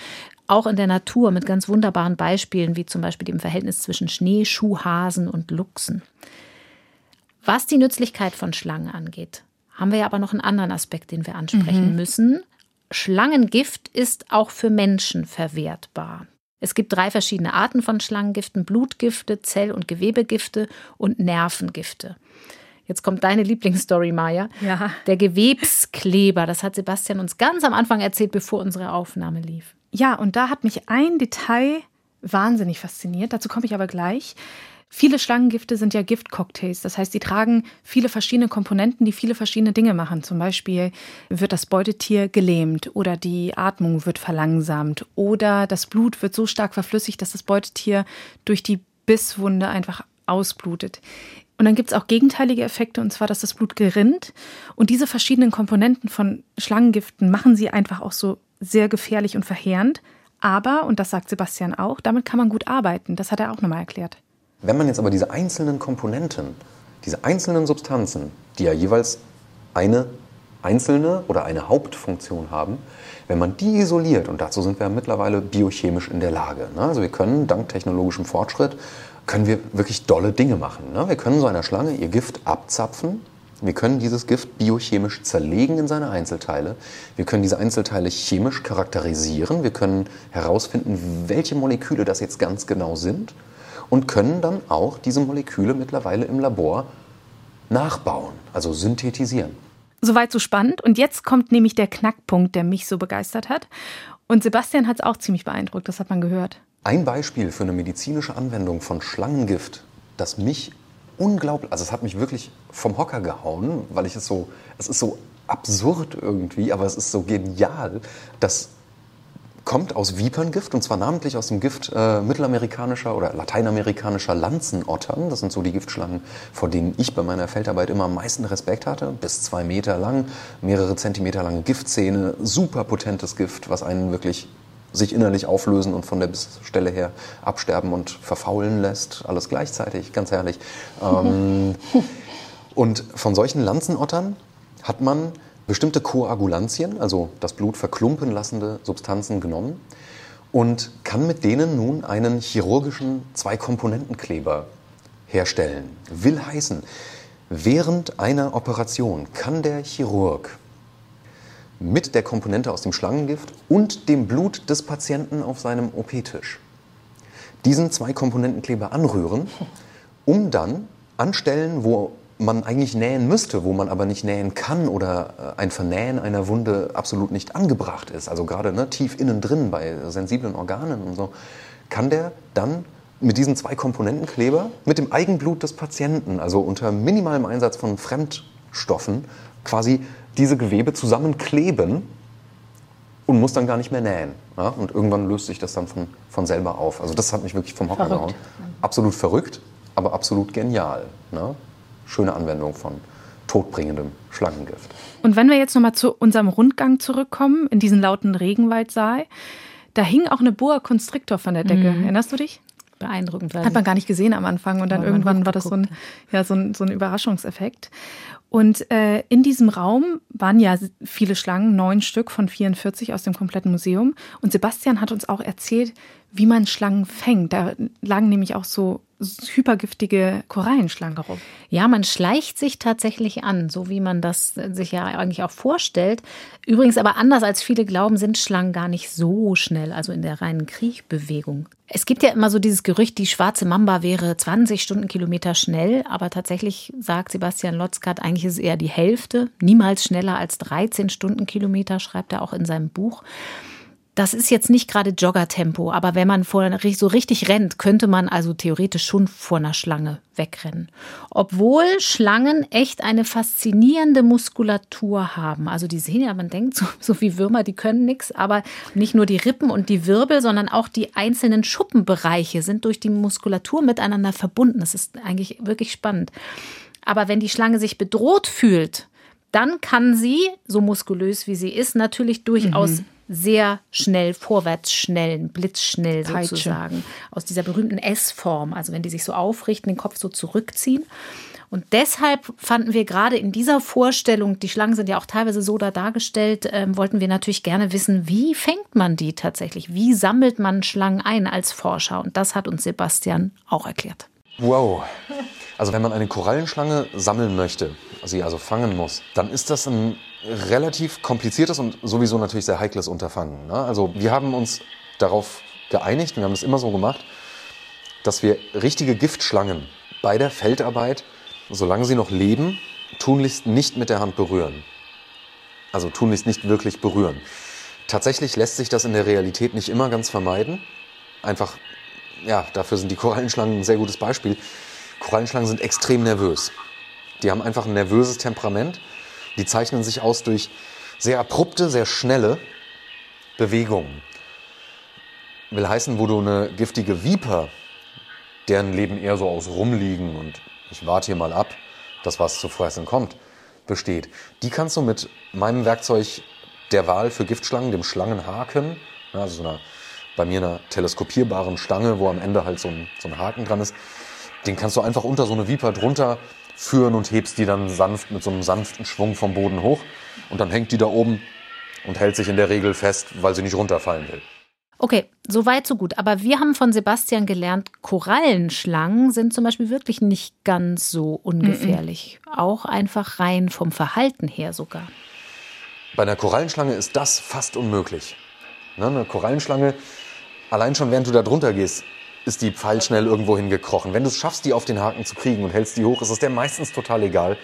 auch in der Natur mit ganz wunderbaren Beispielen, wie zum Beispiel dem Verhältnis zwischen Schneeschuhhasen und Luchsen. Was die Nützlichkeit von Schlangen angeht, haben wir ja aber noch einen anderen Aspekt, den wir ansprechen mhm. müssen. Schlangengift ist auch für Menschen verwertbar. Es gibt drei verschiedene Arten von Schlangengiften: Blutgifte, Zell- und Gewebegifte und Nervengifte. Jetzt kommt deine Lieblingsstory, Maya. Ja. Der Gewebskleber, das hat Sebastian uns ganz am Anfang erzählt, bevor unsere Aufnahme lief. Ja, und da hat mich ein Detail wahnsinnig fasziniert. Dazu komme ich aber gleich. Viele Schlangengifte sind ja Giftcocktails. Das heißt, sie tragen viele verschiedene Komponenten, die viele verschiedene Dinge machen. Zum Beispiel wird das Beutetier gelähmt oder die Atmung wird verlangsamt oder das Blut wird so stark verflüssigt, dass das Beutetier durch die Bisswunde einfach ausblutet. Und dann gibt es auch gegenteilige Effekte, und zwar, dass das Blut gerinnt. Und diese verschiedenen Komponenten von Schlangengiften machen sie einfach auch so sehr gefährlich und verheerend. Aber, und das sagt Sebastian auch, damit kann man gut arbeiten. Das hat er auch nochmal erklärt. Wenn man jetzt aber diese einzelnen Komponenten, diese einzelnen Substanzen, die ja jeweils eine einzelne oder eine Hauptfunktion haben, wenn man die isoliert, und dazu sind wir mittlerweile biochemisch in der Lage, ne? also wir können dank technologischem Fortschritt, können wir wirklich dolle Dinge machen. Ne? Wir können so einer Schlange ihr Gift abzapfen wir können dieses Gift biochemisch zerlegen in seine Einzelteile. Wir können diese Einzelteile chemisch charakterisieren. Wir können herausfinden, welche Moleküle das jetzt ganz genau sind und können dann auch diese Moleküle mittlerweile im Labor nachbauen, also synthetisieren. Soweit so spannend. Und jetzt kommt nämlich der Knackpunkt, der mich so begeistert hat. Und Sebastian hat es auch ziemlich beeindruckt, das hat man gehört. Ein Beispiel für eine medizinische Anwendung von Schlangengift, das mich unglaublich, also es hat mich wirklich vom Hocker gehauen, weil ich es so, es ist so absurd irgendwie, aber es ist so genial. Das kommt aus Viperngift und zwar namentlich aus dem Gift äh, mittelamerikanischer oder lateinamerikanischer Lanzenottern. Das sind so die Giftschlangen, vor denen ich bei meiner Feldarbeit immer am meisten Respekt hatte. Bis zwei Meter lang, mehrere Zentimeter lange Giftzähne, super potentes Gift, was einen wirklich sich innerlich auflösen und von der Stelle her absterben und verfaulen lässt. Alles gleichzeitig, ganz herrlich. Ähm, und von solchen Lanzenottern hat man bestimmte Koagulantien, also das Blut verklumpen lassende Substanzen genommen und kann mit denen nun einen chirurgischen Zwei-Komponenten-Kleber herstellen. Will heißen, während einer Operation kann der Chirurg mit der Komponente aus dem Schlangengift und dem Blut des Patienten auf seinem OP-Tisch. Diesen zwei Komponentenkleber anrühren, um dann an Stellen, wo man eigentlich nähen müsste, wo man aber nicht nähen kann oder äh, ein Vernähen einer Wunde absolut nicht angebracht ist, also gerade ne, tief innen drin bei sensiblen Organen und so, kann der dann mit diesem zwei Komponentenkleber, mit dem Eigenblut des Patienten, also unter minimalem Einsatz von Fremdstoffen, quasi diese Gewebe zusammenkleben und muss dann gar nicht mehr nähen. Ja? Und irgendwann löst sich das dann von, von selber auf. Also das hat mich wirklich vom Hocker gehauen. Absolut verrückt, aber absolut genial. Ne? Schöne Anwendung von todbringendem Schlangengift. Und wenn wir jetzt nochmal zu unserem Rundgang zurückkommen, in diesen lauten Regenwaldsaal, da hing auch eine Boa Constrictor von der Decke. Mhm. Erinnerst du dich? Beeindruckend. Hat man gar nicht gesehen am Anfang und dann irgendwann war das so ein, ja, so ein, so ein Überraschungseffekt. Und äh, in diesem Raum waren ja viele Schlangen, neun Stück von 44 aus dem kompletten Museum. Und Sebastian hat uns auch erzählt, wie man Schlangen fängt. Da lagen nämlich auch so hypergiftige Korallenschlangen rum. Ja, man schleicht sich tatsächlich an, so wie man das sich ja eigentlich auch vorstellt. Übrigens aber anders als viele glauben, sind Schlangen gar nicht so schnell, also in der reinen Kriechbewegung. Es gibt ja immer so dieses Gerücht, die schwarze Mamba wäre 20 Stundenkilometer schnell, aber tatsächlich sagt Sebastian Lotzkat, eigentlich ist es eher die Hälfte, niemals schneller als 13 Stundenkilometer, schreibt er auch in seinem Buch das ist jetzt nicht gerade Joggertempo, aber wenn man vor, so richtig rennt, könnte man also theoretisch schon vor einer Schlange wegrennen. Obwohl Schlangen echt eine faszinierende Muskulatur haben. Also die sehen ja, man denkt, so, so wie Würmer, die können nichts, aber nicht nur die Rippen und die Wirbel, sondern auch die einzelnen Schuppenbereiche sind durch die Muskulatur miteinander verbunden. Das ist eigentlich wirklich spannend. Aber wenn die Schlange sich bedroht fühlt, dann kann sie, so muskulös wie sie ist, natürlich durchaus mhm sehr schnell, vorwärts schnellen, blitzschnell sozusagen. Aus dieser berühmten S-Form, also wenn die sich so aufrichten, den Kopf so zurückziehen. Und deshalb fanden wir gerade in dieser Vorstellung, die Schlangen sind ja auch teilweise so da dargestellt, äh, wollten wir natürlich gerne wissen, wie fängt man die tatsächlich? Wie sammelt man Schlangen ein als Forscher? Und das hat uns Sebastian auch erklärt. Wow. Also wenn man eine Korallenschlange sammeln möchte, sie also fangen muss, dann ist das ein relativ kompliziertes und sowieso natürlich sehr heikles Unterfangen. Ne? Also wir haben uns darauf geeinigt, wir haben es immer so gemacht, dass wir richtige Giftschlangen bei der Feldarbeit, solange sie noch leben, tunlichst nicht mit der Hand berühren. Also tunlichst nicht wirklich berühren. Tatsächlich lässt sich das in der Realität nicht immer ganz vermeiden. Einfach, ja, dafür sind die Korallenschlangen ein sehr gutes Beispiel. Korallenschlangen sind extrem nervös. Die haben einfach ein nervöses Temperament die zeichnen sich aus durch sehr abrupte, sehr schnelle Bewegungen. Will heißen, wo du eine giftige Viper, deren Leben eher so aus Rumliegen und ich warte hier mal ab, dass was zu fressen kommt, besteht. Die kannst du mit meinem Werkzeug der Wahl für Giftschlangen, dem Schlangenhaken, also so einer, bei mir einer teleskopierbaren Stange, wo am Ende halt so ein, so ein Haken dran ist, den kannst du einfach unter so eine Viper drunter führen und hebst die dann sanft mit so einem sanften Schwung vom Boden hoch. Und dann hängt die da oben und hält sich in der Regel fest, weil sie nicht runterfallen will. Okay, so weit, so gut. Aber wir haben von Sebastian gelernt, Korallenschlangen sind zum Beispiel wirklich nicht ganz so ungefährlich. Mm -mm. Auch einfach rein vom Verhalten her sogar. Bei einer Korallenschlange ist das fast unmöglich. Ne, eine Korallenschlange, allein schon während du da drunter gehst, ist die pfeilschnell irgendwo hingekrochen. Wenn du es schaffst, die auf den Haken zu kriegen und hältst die hoch, ist es der meistens total egal.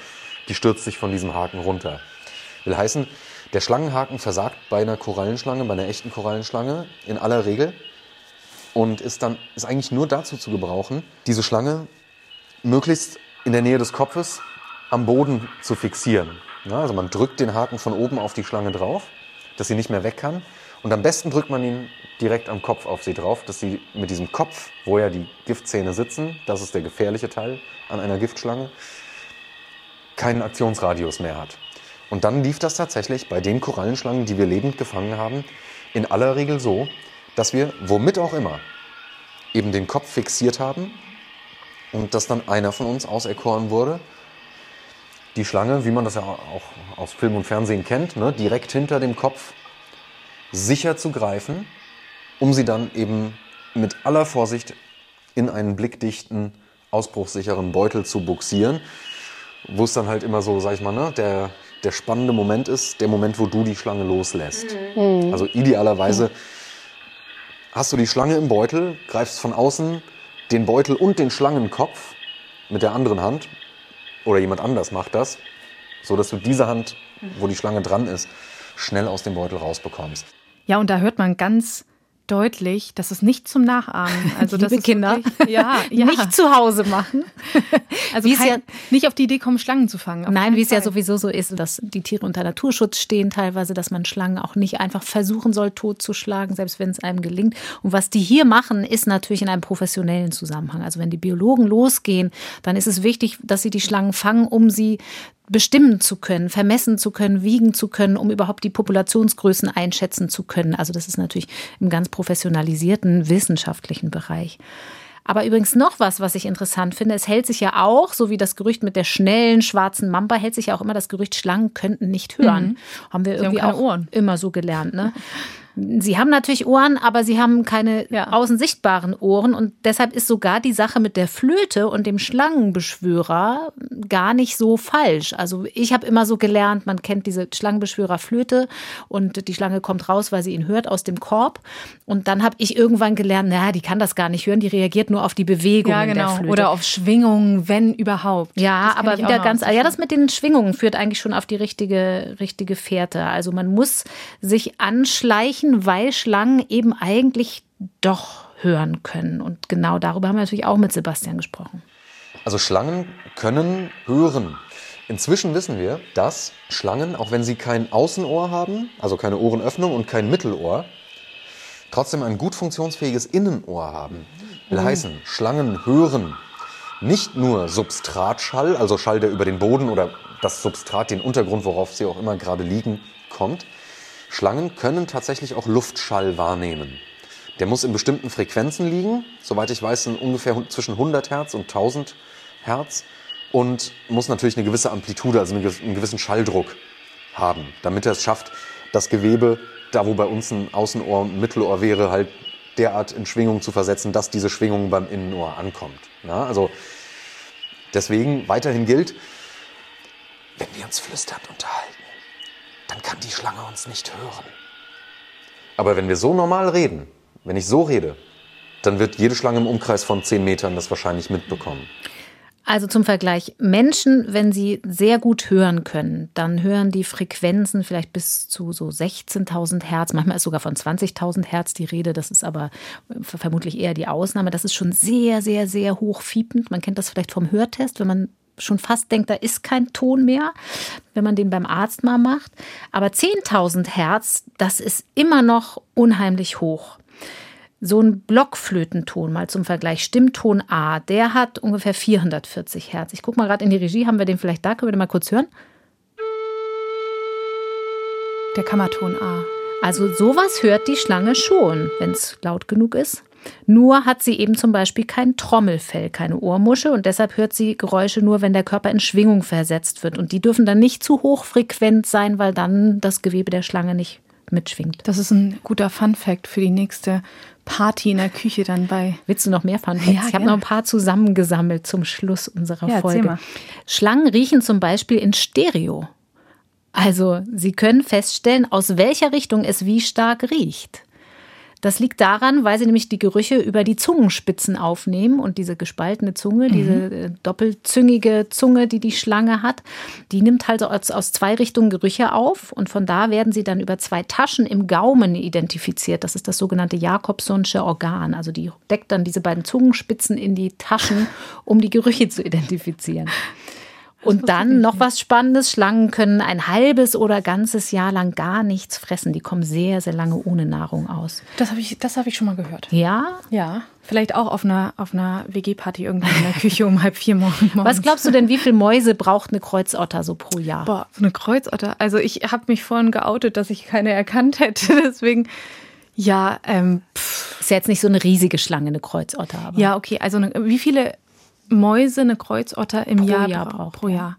Die stürzt sich von diesem Haken runter. Will heißen, der Schlangenhaken versagt bei einer Korallenschlange, bei einer echten Korallenschlange in aller Regel und ist dann ist eigentlich nur dazu zu gebrauchen, diese Schlange möglichst in der Nähe des Kopfes am Boden zu fixieren. Ja, also man drückt den Haken von oben auf die Schlange drauf, dass sie nicht mehr weg kann. Und am besten drückt man ihn direkt am Kopf auf sie drauf, dass sie mit diesem Kopf, wo ja die Giftzähne sitzen, das ist der gefährliche Teil an einer Giftschlange, keinen Aktionsradius mehr hat. Und dann lief das tatsächlich bei den Korallenschlangen, die wir lebend gefangen haben, in aller Regel so, dass wir, womit auch immer, eben den Kopf fixiert haben und dass dann einer von uns auserkoren wurde, die Schlange, wie man das ja auch aus Film und Fernsehen kennt, ne, direkt hinter dem Kopf sicher zu greifen um sie dann eben mit aller Vorsicht in einen blickdichten, ausbruchssicheren Beutel zu buxieren, wo es dann halt immer so, sag ich mal, ne, der, der spannende Moment ist, der Moment, wo du die Schlange loslässt. Mhm. Also idealerweise hast du die Schlange im Beutel, greifst von außen den Beutel und den Schlangenkopf mit der anderen Hand oder jemand anders macht das, so dass du diese Hand, wo die Schlange dran ist, schnell aus dem Beutel rausbekommst. Ja, und da hört man ganz deutlich, das ist nicht zum Nachahmen. Also Liebe das Kinder, wirklich, ja, ja. nicht zu Hause machen. also kein, ja, nicht auf die Idee kommen, Schlangen zu fangen. Nein, wie es ja sowieso so ist, dass die Tiere unter Naturschutz stehen teilweise, dass man Schlangen auch nicht einfach versuchen soll, totzuschlagen, selbst wenn es einem gelingt. Und was die hier machen, ist natürlich in einem professionellen Zusammenhang. Also wenn die Biologen losgehen, dann ist es wichtig, dass sie die Schlangen fangen, um sie bestimmen zu können, vermessen zu können, wiegen zu können, um überhaupt die Populationsgrößen einschätzen zu können. Also das ist natürlich im ganz professionalisierten wissenschaftlichen Bereich. Aber übrigens noch was, was ich interessant finde, es hält sich ja auch, so wie das Gerücht mit der schnellen schwarzen Mamba, hält sich ja auch immer das Gerücht, Schlangen könnten nicht hören. Mhm. Haben wir irgendwie haben auch Ohren. immer so gelernt. Ne? Sie haben natürlich Ohren, aber sie haben keine ja. außen sichtbaren Ohren. Und deshalb ist sogar die Sache mit der Flöte und dem Schlangenbeschwörer gar nicht so falsch. Also ich habe immer so gelernt, man kennt diese Schlangenbeschwörer-Flöte und die Schlange kommt raus, weil sie ihn hört aus dem Korb. Und dann habe ich irgendwann gelernt, naja, die kann das gar nicht hören, die reagiert nur auf die Bewegung ja, genau. der Flöte. Oder auf Schwingungen, wenn überhaupt. Ja, aber wieder ganz, ja, das mit den Schwingungen führt eigentlich schon auf die richtige, richtige Fährte. Also man muss sich anschleichen, sprechen, weil Schlangen eben eigentlich doch hören können. Und genau darüber haben wir natürlich auch mit Sebastian gesprochen. Also Schlangen können hören. Inzwischen wissen wir, dass Schlangen, auch wenn sie kein Außenohr haben, also keine Ohrenöffnung und kein Mittelohr, trotzdem ein gut funktionsfähiges Innenohr haben. Will mhm. heißen, Schlangen hören nicht nur Substratschall, also Schall, der über den Boden oder das Substrat, den Untergrund, worauf sie auch immer gerade liegen, kommt, Schlangen können tatsächlich auch Luftschall wahrnehmen. Der muss in bestimmten Frequenzen liegen, soweit ich weiß, ungefähr zwischen 100 Hertz und 1000 Hertz und muss natürlich eine gewisse Amplitude, also einen gewissen Schalldruck haben, damit er es schafft, das Gewebe, da wo bei uns ein Außenohr und ein Mittelohr wäre, halt derart in Schwingung zu versetzen, dass diese Schwingung beim Innenohr ankommt. Ja, also deswegen weiterhin gilt, wenn wir uns flüsternd unterhalten, dann kann die Schlange uns nicht hören. Aber wenn wir so normal reden, wenn ich so rede, dann wird jede Schlange im Umkreis von 10 Metern das wahrscheinlich mitbekommen. Also zum Vergleich, Menschen, wenn sie sehr gut hören können, dann hören die Frequenzen vielleicht bis zu so 16.000 Hertz, manchmal ist sogar von 20.000 Hertz die Rede, das ist aber vermutlich eher die Ausnahme. Das ist schon sehr, sehr, sehr hoch fiepend. Man kennt das vielleicht vom Hörtest, wenn man schon fast denkt, da ist kein Ton mehr, wenn man den beim Arzt mal macht. Aber 10.000 Hertz, das ist immer noch unheimlich hoch. So ein Blockflötenton, mal zum Vergleich, Stimmton A, der hat ungefähr 440 Hertz. Ich gucke mal gerade in die Regie, haben wir den vielleicht da? Können wir den mal kurz hören? Der Kammerton A. Also sowas hört die Schlange schon, wenn es laut genug ist. Nur hat sie eben zum Beispiel kein Trommelfell, keine Ohrmuschel und deshalb hört sie Geräusche nur, wenn der Körper in Schwingung versetzt wird. Und die dürfen dann nicht zu hochfrequent sein, weil dann das Gewebe der Schlange nicht mitschwingt. Das ist ein guter Fun-Fact für die nächste Party in der Küche dann bei. Willst du noch mehr Fun Facts? Ja, ich habe noch ein paar zusammengesammelt zum Schluss unserer ja, Folge. Schlangen riechen zum Beispiel in Stereo. Also, sie können feststellen, aus welcher Richtung es wie stark riecht. Das liegt daran, weil sie nämlich die Gerüche über die Zungenspitzen aufnehmen und diese gespaltene Zunge, mhm. diese äh, doppelzüngige Zunge, die die Schlange hat, die nimmt halt aus, aus zwei Richtungen Gerüche auf und von da werden sie dann über zwei Taschen im Gaumen identifiziert. Das ist das sogenannte Jakobsonsche Organ. Also die deckt dann diese beiden Zungenspitzen in die Taschen, um die Gerüche zu identifizieren. Und dann noch was Spannendes. Schlangen können ein halbes oder ganzes Jahr lang gar nichts fressen. Die kommen sehr, sehr lange ohne Nahrung aus. Das habe ich, hab ich schon mal gehört. Ja? Ja. Vielleicht auch auf einer, auf einer WG-Party irgendwann in der Küche um halb vier morgens. Was glaubst du denn, wie viele Mäuse braucht eine Kreuzotter so pro Jahr? Boah, so eine Kreuzotter. Also ich habe mich vorhin geoutet, dass ich keine erkannt hätte. Deswegen, ja, ähm, pff. Ist ja jetzt nicht so eine riesige Schlange, eine Kreuzotter. Aber. Ja, okay. Also eine, wie viele Mäuse eine Kreuzotter im pro Jahr, Jahr braucht. Pro Jahr.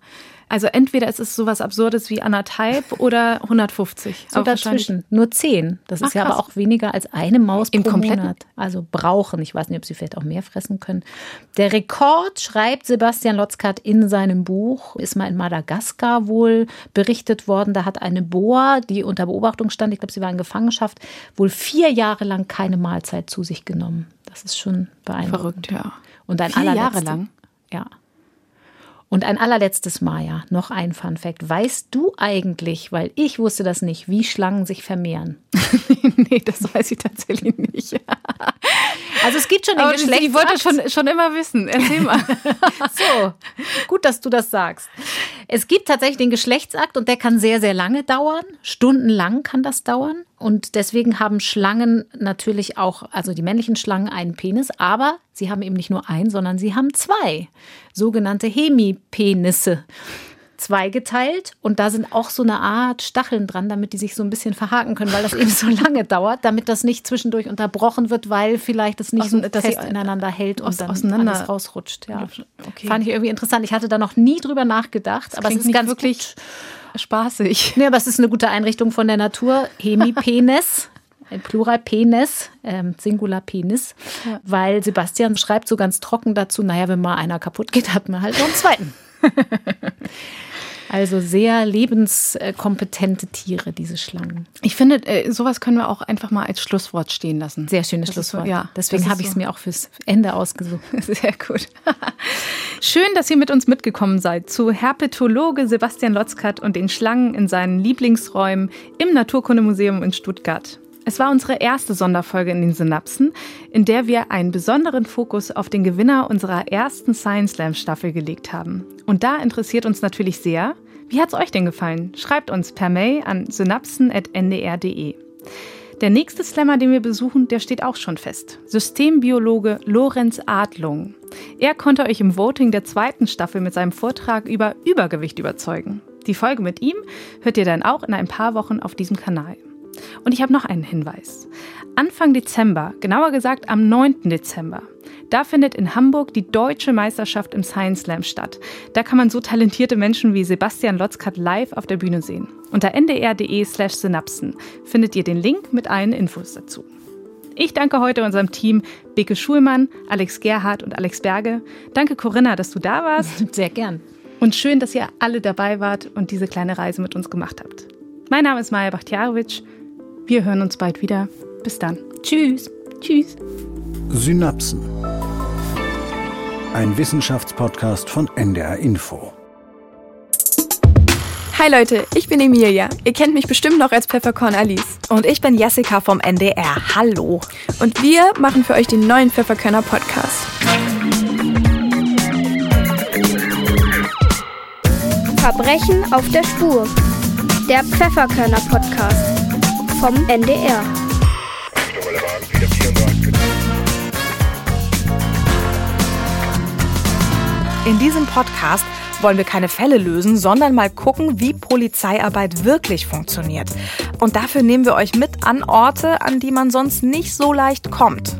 Also entweder ist es sowas Absurdes wie anderthalb oder 150. So dazwischen. Nur zehn. Das Ach, ist ja krass. aber auch weniger als eine Maus Im pro Kompletten? Monat. Also brauchen. Ich weiß nicht, ob sie vielleicht auch mehr fressen können. Der Rekord, schreibt Sebastian Lotzkat in seinem Buch, ist mal in Madagaskar wohl berichtet worden. Da hat eine Boa, die unter Beobachtung stand, ich glaube, sie war in Gefangenschaft, wohl vier Jahre lang keine Mahlzeit zu sich genommen. Das ist schon beeindruckend. Verrückt, ja. Und ein Vier Jahre lang? Ja. Und ein allerletztes Mal, ja, noch ein Fun Fact. Weißt du eigentlich, weil ich wusste das nicht, wie Schlangen sich vermehren? nee, das weiß ich tatsächlich nicht. Also es gibt schon den Geschlechtsakt. Ich wollte schon, schon immer wissen. Erzähl mal. so, gut, dass du das sagst. Es gibt tatsächlich den Geschlechtsakt und der kann sehr, sehr lange dauern. Stundenlang kann das dauern. Und deswegen haben Schlangen natürlich auch, also die männlichen Schlangen, einen Penis, aber sie haben eben nicht nur einen, sondern sie haben zwei sogenannte Hemipenisse zweigeteilt und da sind auch so eine Art Stacheln dran, damit die sich so ein bisschen verhaken können, weil das eben so lange dauert, damit das nicht zwischendurch unterbrochen wird, weil vielleicht es nicht Aus, so fest ineinander hält und dann auseinander. alles rausrutscht. Ja. Okay. Fand ich irgendwie interessant. Ich hatte da noch nie drüber nachgedacht, das aber es ist ganz wirklich gut. spaßig. Ja, aber es ist eine gute Einrichtung von der Natur. Hemipenis. Plural Penis, ähm, Singular Penis, ja. weil Sebastian schreibt so ganz trocken dazu, naja, wenn mal einer kaputt geht, hat man halt noch einen zweiten. Also sehr lebenskompetente Tiere, diese Schlangen. Ich finde, äh, sowas können wir auch einfach mal als Schlusswort stehen lassen. Sehr schönes das Schlusswort. So, ja, Deswegen habe ich es so. mir auch fürs Ende ausgesucht. Sehr gut. Schön, dass ihr mit uns mitgekommen seid zu Herpetologe Sebastian Lotzkat und den Schlangen in seinen Lieblingsräumen im Naturkundemuseum in Stuttgart. Es war unsere erste Sonderfolge in den Synapsen, in der wir einen besonderen Fokus auf den Gewinner unserer ersten Science Slam Staffel gelegt haben. Und da interessiert uns natürlich sehr, wie hat es euch denn gefallen? Schreibt uns per Mail an synapsen.ndr.de. Der nächste Slammer, den wir besuchen, der steht auch schon fest. Systembiologe Lorenz Adlung. Er konnte euch im Voting der zweiten Staffel mit seinem Vortrag über Übergewicht überzeugen. Die Folge mit ihm hört ihr dann auch in ein paar Wochen auf diesem Kanal. Und ich habe noch einen Hinweis. Anfang Dezember, genauer gesagt am 9. Dezember, da findet in Hamburg die deutsche Meisterschaft im Science Slam statt. Da kann man so talentierte Menschen wie Sebastian Lotzkat live auf der Bühne sehen. Unter ndr.de slash synapsen findet ihr den Link mit allen Infos dazu. Ich danke heute unserem Team Beke Schulmann, Alex Gerhardt und Alex Berge. Danke Corinna, dass du da warst. Sehr gern. Und schön, dass ihr alle dabei wart und diese kleine Reise mit uns gemacht habt. Mein Name ist Maja Bachtjarowitsch. Wir hören uns bald wieder. Bis dann. Tschüss. Tschüss. Synapsen. Ein Wissenschaftspodcast von NDR Info. Hi Leute, ich bin Emilia. Ihr kennt mich bestimmt noch als Pfefferkorn Alice. Und ich bin Jessica vom NDR. Hallo. Und wir machen für euch den neuen Pfefferkörner Podcast. Verbrechen auf der Spur. Der Pfefferkörner Podcast vom NDR. In diesem Podcast wollen wir keine Fälle lösen, sondern mal gucken, wie Polizeiarbeit wirklich funktioniert. Und dafür nehmen wir euch mit an Orte, an die man sonst nicht so leicht kommt.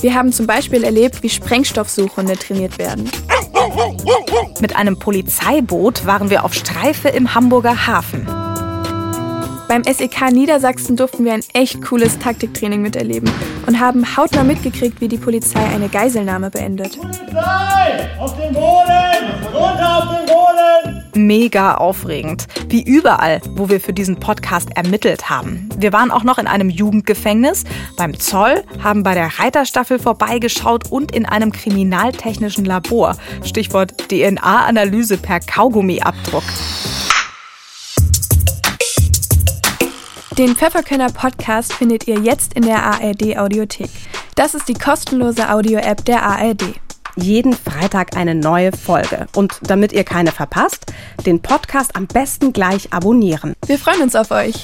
Wir haben zum Beispiel erlebt, wie Sprengstoffsuchhunde trainiert werden. Mit einem Polizeiboot waren wir auf Streife im Hamburger Hafen. Beim SEK Niedersachsen durften wir ein echt cooles Taktiktraining miterleben und haben hautnah mitgekriegt, wie die Polizei eine Geiselnahme beendet. Polizei! Auf den Boden! Runter auf den Boden! Mega aufregend. Wie überall, wo wir für diesen Podcast ermittelt haben. Wir waren auch noch in einem Jugendgefängnis, beim Zoll, haben bei der Reiterstaffel vorbeigeschaut und in einem kriminaltechnischen Labor. Stichwort DNA-Analyse per Kaugummiabdruck. Den Pfefferkönner Podcast findet ihr jetzt in der ARD Audiothek. Das ist die kostenlose Audio-App der ARD. Jeden Freitag eine neue Folge. Und damit ihr keine verpasst, den Podcast am besten gleich abonnieren. Wir freuen uns auf euch.